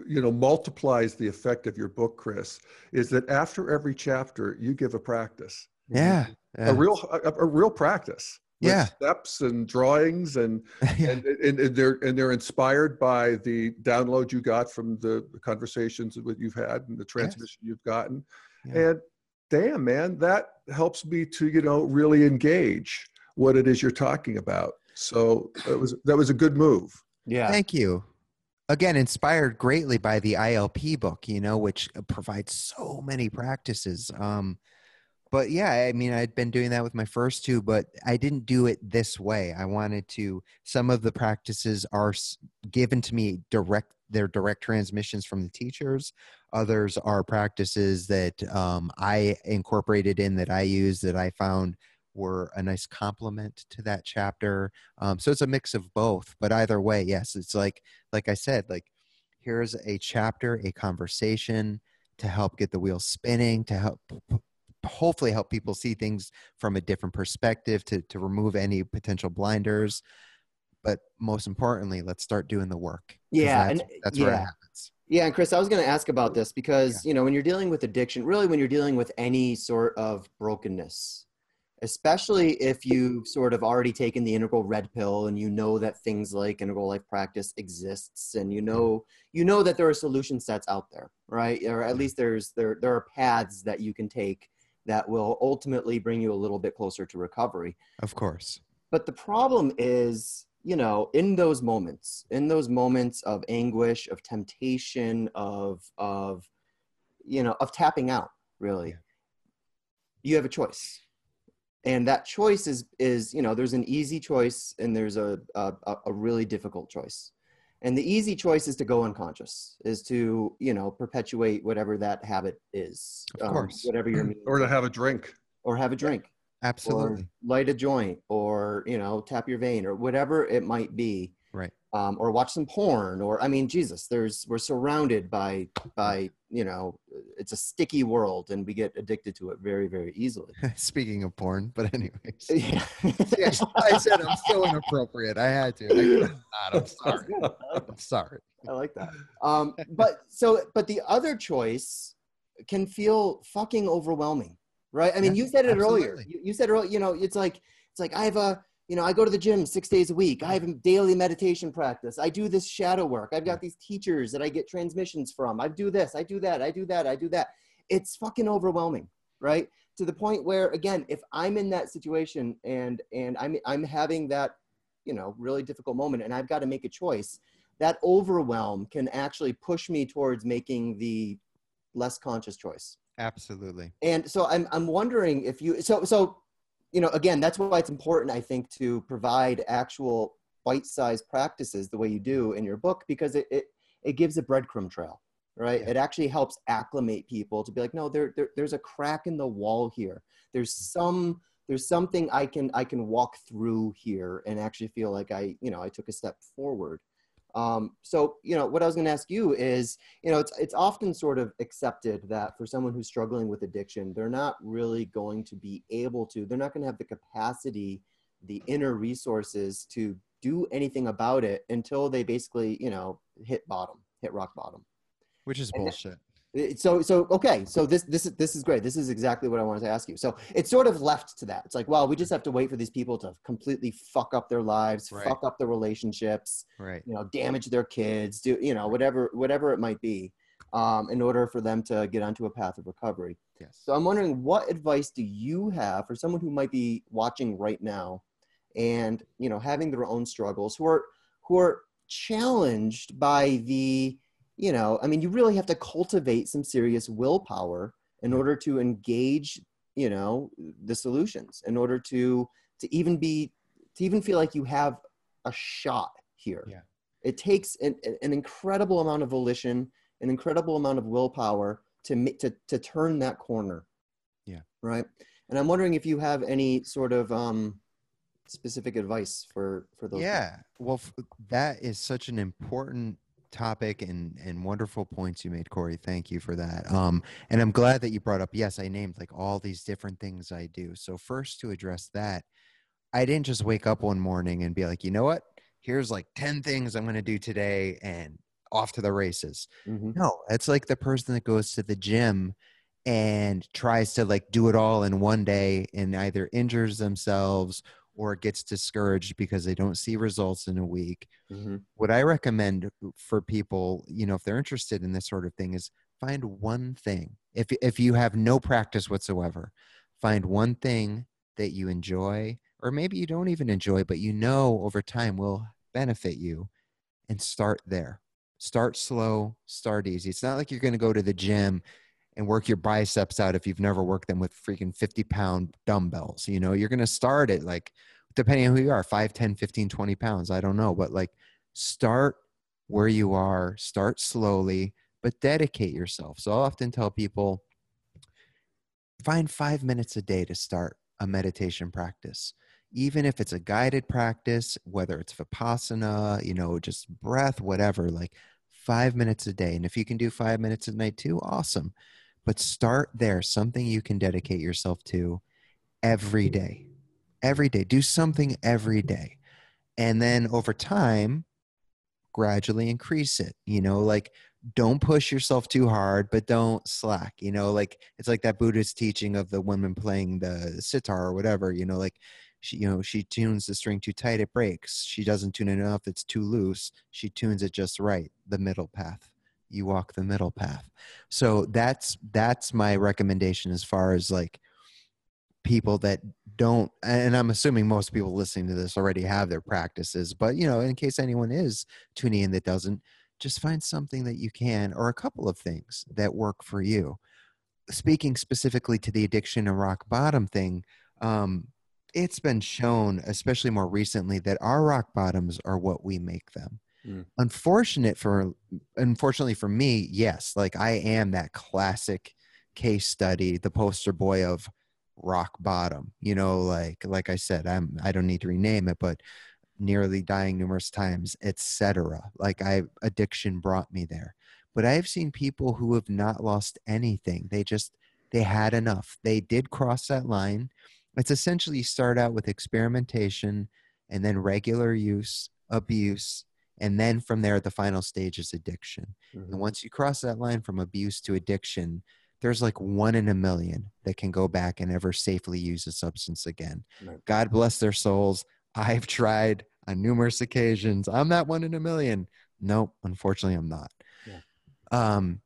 you know multiplies the effect of your book chris is that after every chapter you give a practice yeah, yeah. a real a, a, real practice yeah steps and drawings and, yeah. and, and, and they're and they're inspired by the download you got from the, the conversations that you've had and the transmission yes. you've gotten yeah. and damn man that helps me to you know really engage what it is you're talking about. So it was that was a good move. Yeah. Thank you. Again inspired greatly by the ilp book you know which provides so many practices um but yeah i mean i'd been doing that with my first two but i didn't do it this way. I wanted to some of the practices are given to me direct they're direct transmissions from the teachers Others are practices that um, I incorporated in that I use that I found were a nice complement to that chapter. Um, so it's a mix of both. But either way, yes, it's like like I said, like here's a chapter, a conversation to help get the wheels spinning, to help hopefully help people see things from a different perspective, to to remove any potential blinders. But most importantly, let's start doing the work. Yeah, that's, and that's yeah. where it happens Yeah, and Chris, I was going to ask about this because, yeah. you know, when you're dealing with addiction, really when you're dealing with any sort of brokenness, especially if you've sort of already taken the integral red pill and you know that things like integral life practice exists and you know mm-hmm. you know that there are solution sets out there, right? Or at least there's there there are paths that you can take that will ultimately bring you a little bit closer to recovery. Of course. But the problem is you know in those moments in those moments of anguish of temptation of of you know of tapping out really. Yeah. you have a choice. And that choice is is you know there's an easy choice and there's a a, a really difficult choice. And the easy choice is to go unconscious is to you know perpetuate whatever that habit is of course. um, whatever you're or to have a drink. Or have a drink Absolutely. light a joint or, you know, tap your vein or whatever it might be. Right. Um, or watch some porn or, I mean, Jesus, there's, we're surrounded by, by, you know, it's a sticky world and we get addicted to it very, very easily. Speaking of porn, but anyways. Yeah. yeah I said I'm so inappropriate. I had to. I, i'm sorry. I'm sorry. I like that. Um, but so, but the other choice can feel fucking overwhelming right? I mean, yeah, you said it absolutely. earlier. You, you said earlier, you know, it's like it's like I have a you know, I go to the gym six days a week. I have a daily meditation practice. I do this shadow work. I've got these teachers that I get transmissions from. I do this, I do that, I do that, I do that. It's fucking overwhelming, right? To the point where, again, if I'm in that situation and and I'm I'm having that, you know, really difficult moment, and I've got to make a choice, that overwhelm can actually push me towards making the less conscious choice. Absolutely. And so I'm I'm wondering if you so so you know again that's why it's important I think to provide actual bite-sized practices the way you do in your book because it it, it gives a breadcrumb trail right yeah. it actually helps acclimate people to be like no there, there there's a crack in the wall here there's mm. some there's something i can i can walk through here and actually feel like i you know i took a step forward um, so, you know, what I was going to ask you is, you know, it's, it's often sort of accepted that for someone who's struggling with addiction, they're not really going to be able to, they're not going to have the capacity, the inner resources to do anything about it until they basically, you know, hit bottom, hit rock bottom. Which is bullshit so so okay so this this is this is great. This is exactly what i wanted to ask you. So it's sort of left to that. It's like well we just have to wait for these people to completely fuck up their lives right. fuck up their relationships right. you know damage their kids do you know whatever whatever it might be um, in order for them to get onto a path of recovery. Yes. So i'm wondering what advice do you have for someone who might be watching right now and you know having their own struggles who are who are challenged by the you know, I mean, you really have to cultivate some serious willpower in order to engage, you know, the solutions, in order to to even be to even feel like you have a shot here. Yeah. It takes an, an incredible amount of volition, an incredible amount of willpower to to to turn that corner. Yeah. Right. And I'm wondering if you have any sort of um, specific advice for for those. Yeah. People. Well, that is such an important topic and and wonderful points you made corey. Thank you for that. Um and i'm glad that you brought up yes i named like all these different things i do. So first to address that i didn't just wake up one morning and be like you know what? Here's like 10 things i'm going to do today and off to the races. Mm-hmm. no it's like the person that goes to the gym and tries to like do it all in one day and either injures themselves or gets discouraged because they don't see results in a week. Mm-hmm. What I recommend for people, you know, if they're interested in this sort of thing, is find one thing. If if you have no practice whatsoever, find one thing that you enjoy, or maybe you don't even enjoy, but you know over time will benefit you, and start there. Start slow, start easy. It's not like you're going to go to the gym and work your biceps out if you've never worked them with freaking 50 pound dumbbells. You know, you're going to start at like, depending on who you are, 5, 10, 15, 20 pounds. I don't know. But like, start where you are, start slowly, but dedicate yourself. So I often tell people find five minutes a day to start a meditation practice. Even if it's a guided practice, whether it's Vipassana, you know, just breath, whatever, like five minutes a day. And if you can do five minutes at night too, awesome but start there something you can dedicate yourself to every day every day do something every day and then over time gradually increase it you know like don't push yourself too hard, but don't slack. You know, like it's like that Buddhist teaching of the woman playing the sitar or whatever. You know, like she, you know, she tunes the string too tight, it breaks. She doesn't tune it enough, it's too loose. She tunes it just right, the middle path. You walk the middle path. So that's that's my recommendation as far as like people that don't and i'm assuming most people listening to this already have their practices but you know in case anyone is tuning in that doesn't just find something that you can or a couple of things that work for you speaking specifically to the addiction and rock bottom thing um, it's been shown especially more recently that our rock bottoms are what we make them mm. unfortunate for unfortunately for me yes like i am that classic case study the poster boy of rock bottom you know like like i said i'm i don't need to rename it but nearly dying numerous times etc like i addiction brought me there. But i've seen people who have not lost anything. They just they had enough. They did cross that line. It's essentially start out with experimentation and then regular use abuse and then from there the final stage is addiction mm-hmm. and once you cross that line from abuse to addiction there's like one in a million that can go back and ever safely use a substance again. Right. God bless their souls. I've tried on numerous occasions. I'm that one in a million. Nope, unfortunately, I'm not. Yeah. Um,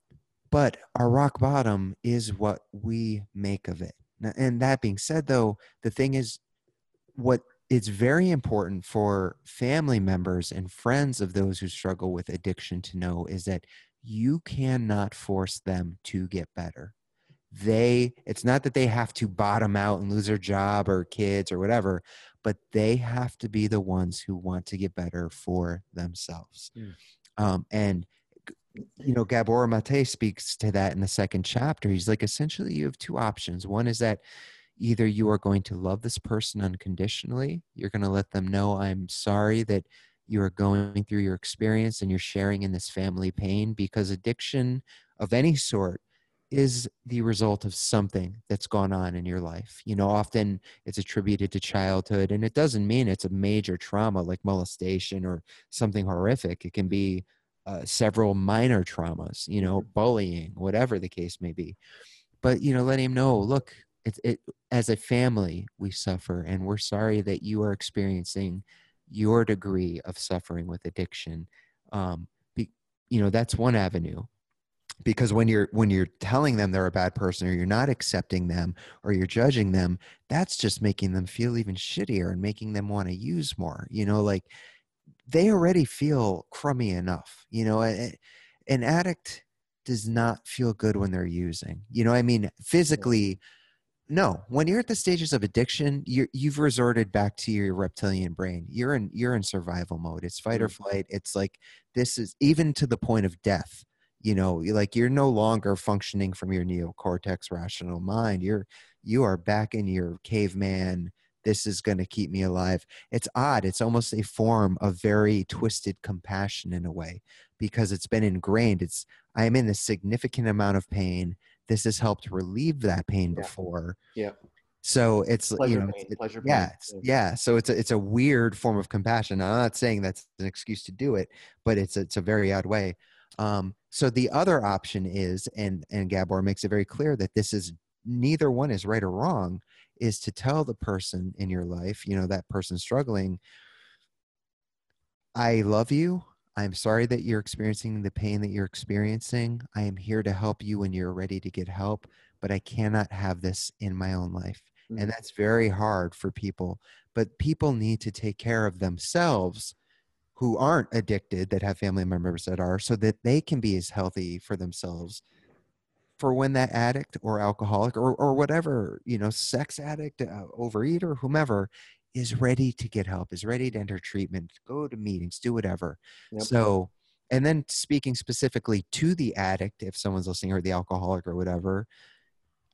but our rock bottom is what we make of it. And that being said, though, the thing is, what it's very important for family members and friends of those who struggle with addiction to know is that you cannot force them to get better. They it's not that they have to bottom out and lose their job or kids or whatever but they have to be the ones who want to get better for themselves. Mm. um, and you know gabor mate speaks to that in the second chapter. He's like essentially you have two options. One is that either you are going to love this person unconditionally you're going to let them know i'm sorry that you are going through your experience and you're sharing in this family pain because addiction of any sort is the result of something that's gone on in your life. You know, often it's attributed to childhood, and it doesn't mean it's a major trauma like molestation or something horrific. It can be uh, several minor traumas, you know, mm-hmm. bullying, whatever the case may be. But, you know, let him know look, it, it, as a family, we suffer, and we're sorry that you are experiencing your degree of suffering with addiction um, be, you know that's one avenue. Because when you're when you're telling them they're a bad person or you're not accepting them or you're judging them that's just making them feel even shittier and making them want to use more you know like they already feel crummy enough you know an addict does not feel good when they're using you know i mean physically no when you're at the stages of addiction you you've resorted back to your reptilian brain. You're in you're in survival mode. It's fight or mm-hmm. flight. It's like this is even to the point of death you know like you're no longer functioning from your neocortex rational mind. You're you are back in your caveman. This is going to keep me alive. It's odd. It's almost a form of very twisted compassion in a way because it's been ingrained. It's i'm in a significant amount of pain this has helped relieve that pain yeah. before. Yeah. So it's pleasure you know, pain, it's, yeah, it's, yeah. So it's a, it's a weird form of compassion. I'm not saying that's an excuse to do it, but it's it's a very odd way. Um, so the other option is, and and Gabor makes it very clear that this is neither one is right or wrong, is to tell the person in your life, you know, that person struggling, I love you. I'm sorry that you're experiencing the pain that you're experiencing. I am here to help you when you're ready to get help, but I cannot have this in my own life. Mm-hmm. And that's very hard for people. But people need to take care of themselves who aren't addicted, that have family members that are, so that they can be as healthy for themselves for when that addict or alcoholic or, or whatever, you know, sex addict, uh, overeater, whomever is ready to get help, is ready to enter treatment, go to meetings, do whatever. Yep. So, and then speaking specifically to the addict, if someone's listening or the alcoholic or whatever,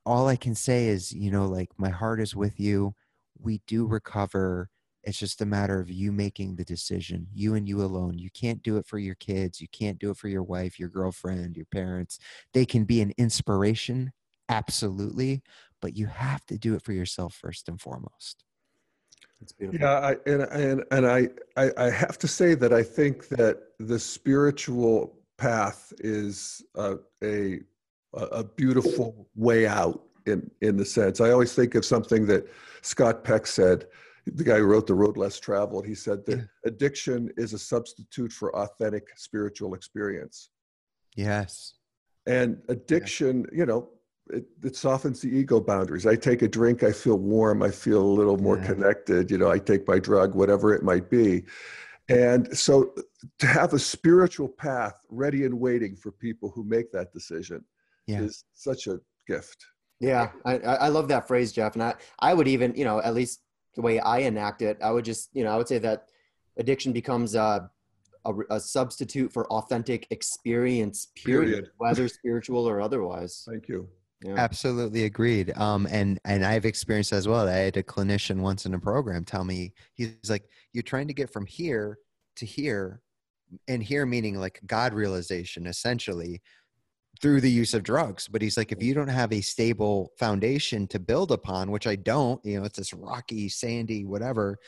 all I can say is, you know, like my heart is with you. We do recover. It's just a matter of you making the decision, you and you alone. You can't do it for your kids. You can't do it for your wife, your girlfriend, your parents. They can be an inspiration, absolutely, but you have to do it for yourself first and foremost. It's beautiful. Yeah, I, and and and I, I I have to say that I think that the spiritual path is a, a a beautiful way out in in the sense. I always think of something that Scott Peck said, the guy who wrote The Road Less Traveled. He said that yeah. addiction is a substitute for authentic spiritual experience. Yes. And addiction, yeah. you know, it, it, softens the ego boundaries. I take a drink, I feel warm, I feel a little more yeah. connected. You know, I take my drug, whatever it might be. And so to have a spiritual path ready and waiting for people who make that decision yeah. is such a gift. Yeah, I, I love that phrase, Jeff. And I, I would even, you know, at least the way I enact it, I would just, you know, I would say that addiction becomes a, a, a substitute for authentic experience, period, period. whether spiritual or otherwise. Thank you. Yeah. Absolutely agreed. Um, and and I've experienced as well. I had a clinician once in a program tell me he's like, "You're trying to get from here to here, and here meaning like God realization, essentially, through the use of drugs." But he's like, if you don't have a stable foundation to build upon, which I don't, you know, it's this rocky, sandy, whatever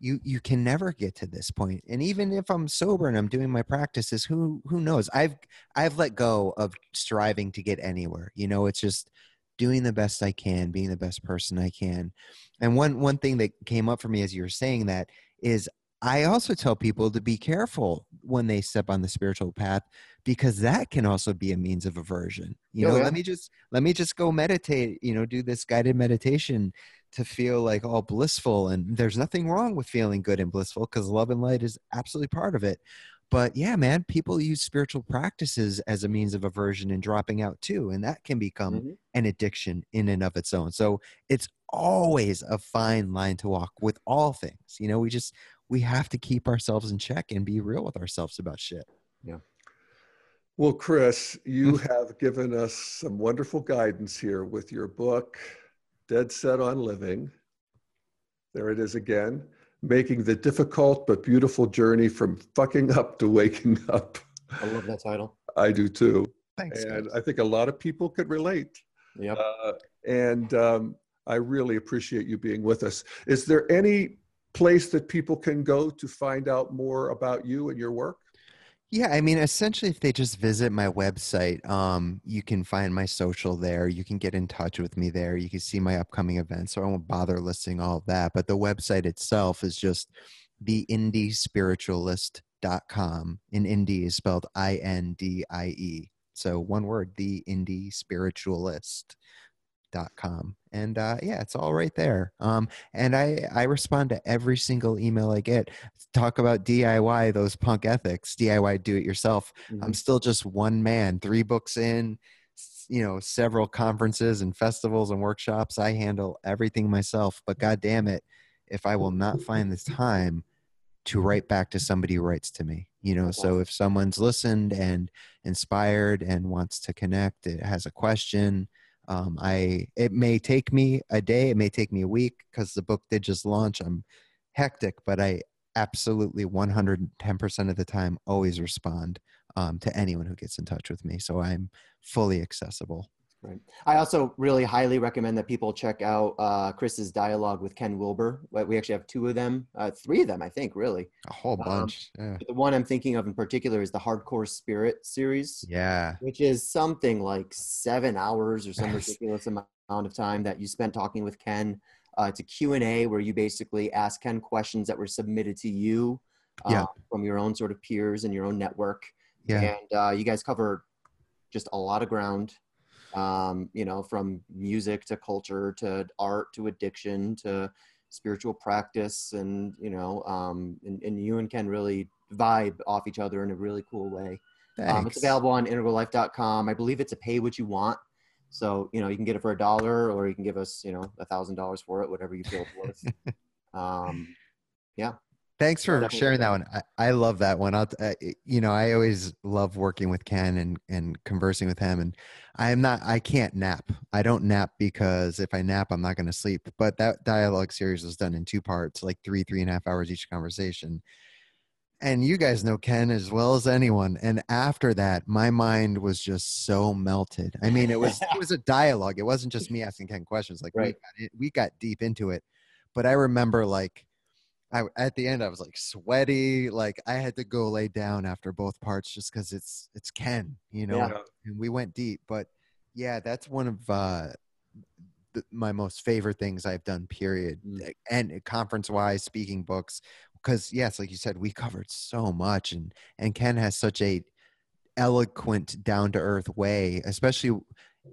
you you can never get to this point and even if i'm sober and i'm doing my practices who who knows i've i've let go of striving to get anywhere you know it's just doing the best i can being the best person i can and one one thing that came up for me as you were saying that is i also tell people to be careful when they step on the spiritual path because that can also be a means of aversion you oh, know yeah. let me just let me just go meditate you know do this guided meditation to feel like all blissful and there's nothing wrong with feeling good and blissful because love and light is absolutely part of it. But yeah man people use spiritual practices as a means of aversion and dropping out too and that can become mm-hmm. an addiction in and of its own. So it's always a fine line to walk with all things you know we just we have to keep ourselves in check and be real with ourselves about shit. Yeah. Well chris you have given us some wonderful guidance here with your book dead set on living. There it is again, making the difficult but beautiful journey from fucking up to waking up. I love that title. I do too. Thanks. And guys. I think a lot of people could relate. Yeah. Uh, and um, I really appreciate you being with us. Is there any place that people can go to find out more about you and your work? Yeah, I mean, essentially, if they just visit my website, um, you can find my social there. You can get in touch with me there. You can see my upcoming events. So I won't bother listing all of that. But the website itself is just theindiespiritualist.com. And indie is spelled I N D I E. So one word, the indie spiritualist dot com and uh, yeah it's all right there um, and i i respond to every single email i get. Talk about diy those punk ethics diy do it yourself. Mm-hmm. i'm still just one man three books in you know several conferences and festivals and workshops. I handle everything myself but god damn it if i will not find the time to write back to somebody who writes to me you know? So if someone's listened and inspired and wants to connect it has a question um, I it may take me a day, it may take me a week because the book did just launch. I'm hectic, but I absolutely 110% of the time always respond um, to anyone who gets in touch with me. So I'm fully accessible. Right. I also really highly recommend that people check out uh, Chris's dialogue with Ken Wilber. We actually have two of them, uh, three of them, I think, really. A whole um, bunch. Um, yeah. The one I'm thinking of in particular is the Hardcore Spirit series. Yeah. Which is something like seven hours or some ridiculous amount of time that you spent talking with Ken. Uh, it's a Q&A where you basically ask Ken questions that were submitted to you yeah. Uh, from your own sort of peers and your own network. Yeah. And uh, you guys cover just a lot of ground um, you know, from music to culture to art to addiction to spiritual practice, and you know, um, and, and you and Ken really vibe off each other in a really cool way. Um, it's available on integrallife.com. I believe it's a pay what you want. So, you know, you can get it for a dollar or you can give us, you know, a thousand dollars for it, whatever you feel it's worth. um, yeah. Thanks for sharing that one. I, I love that one. I'll, uh, you know, I always love working with Ken and, and conversing with him. And I'm not, I can't nap. I don't nap because if I nap, I'm not going to sleep. But that dialogue series was done in two parts, like three, three and a half hours each conversation. And you guys know Ken as well as anyone. And after that, my mind was just so melted. I mean, it was it was a dialogue. It wasn't just me asking Ken questions. Like right. we, got, we got deep into it. But I remember like I at the end I was like sweaty, like I had to go lay down after both parts just because it's it's Ken, you know, Yeah. and we went deep. But yeah, that's one of uh, the, my most favorite things I've done. Period, Mm. and conference wise, speaking books, because yes, like you said, we covered so much, and and Ken has such a eloquent, down to earth way, especially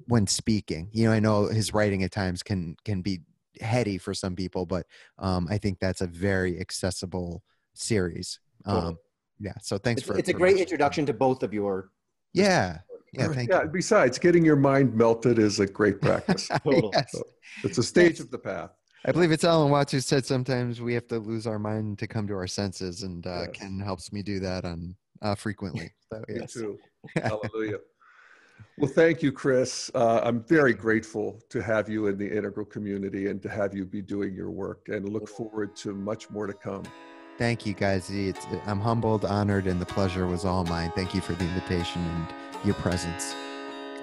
when speaking. You know, I know his writing at times can can be heady for some people, but um, I think that's a very accessible series. Totally. Um, yeah. So thanks It's, for. it's a for great mentioning introduction to both of your. Yeah. Yeah. Thank yeah, you. besides, getting your mind melted is a great practice. Total. Yes. it's a stage Yes. of the path. I believe it's Alan Watts who said sometimes we have to lose our mind to come to our senses, and uh, Yes. Ken helps me do that on uh, frequently. So Me yes. too. Hallelujah. Well, thank you, Chris. Uh, I'm very grateful to have you in the integral community and to have you be doing your work and look forward to much more to come. Thank you, guys. It's, I'm humbled, honored, and the pleasure was all mine. Thank you for the invitation and your presence.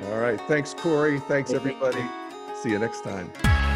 All right. Thanks, Corey. Thanks, everybody. See you next time.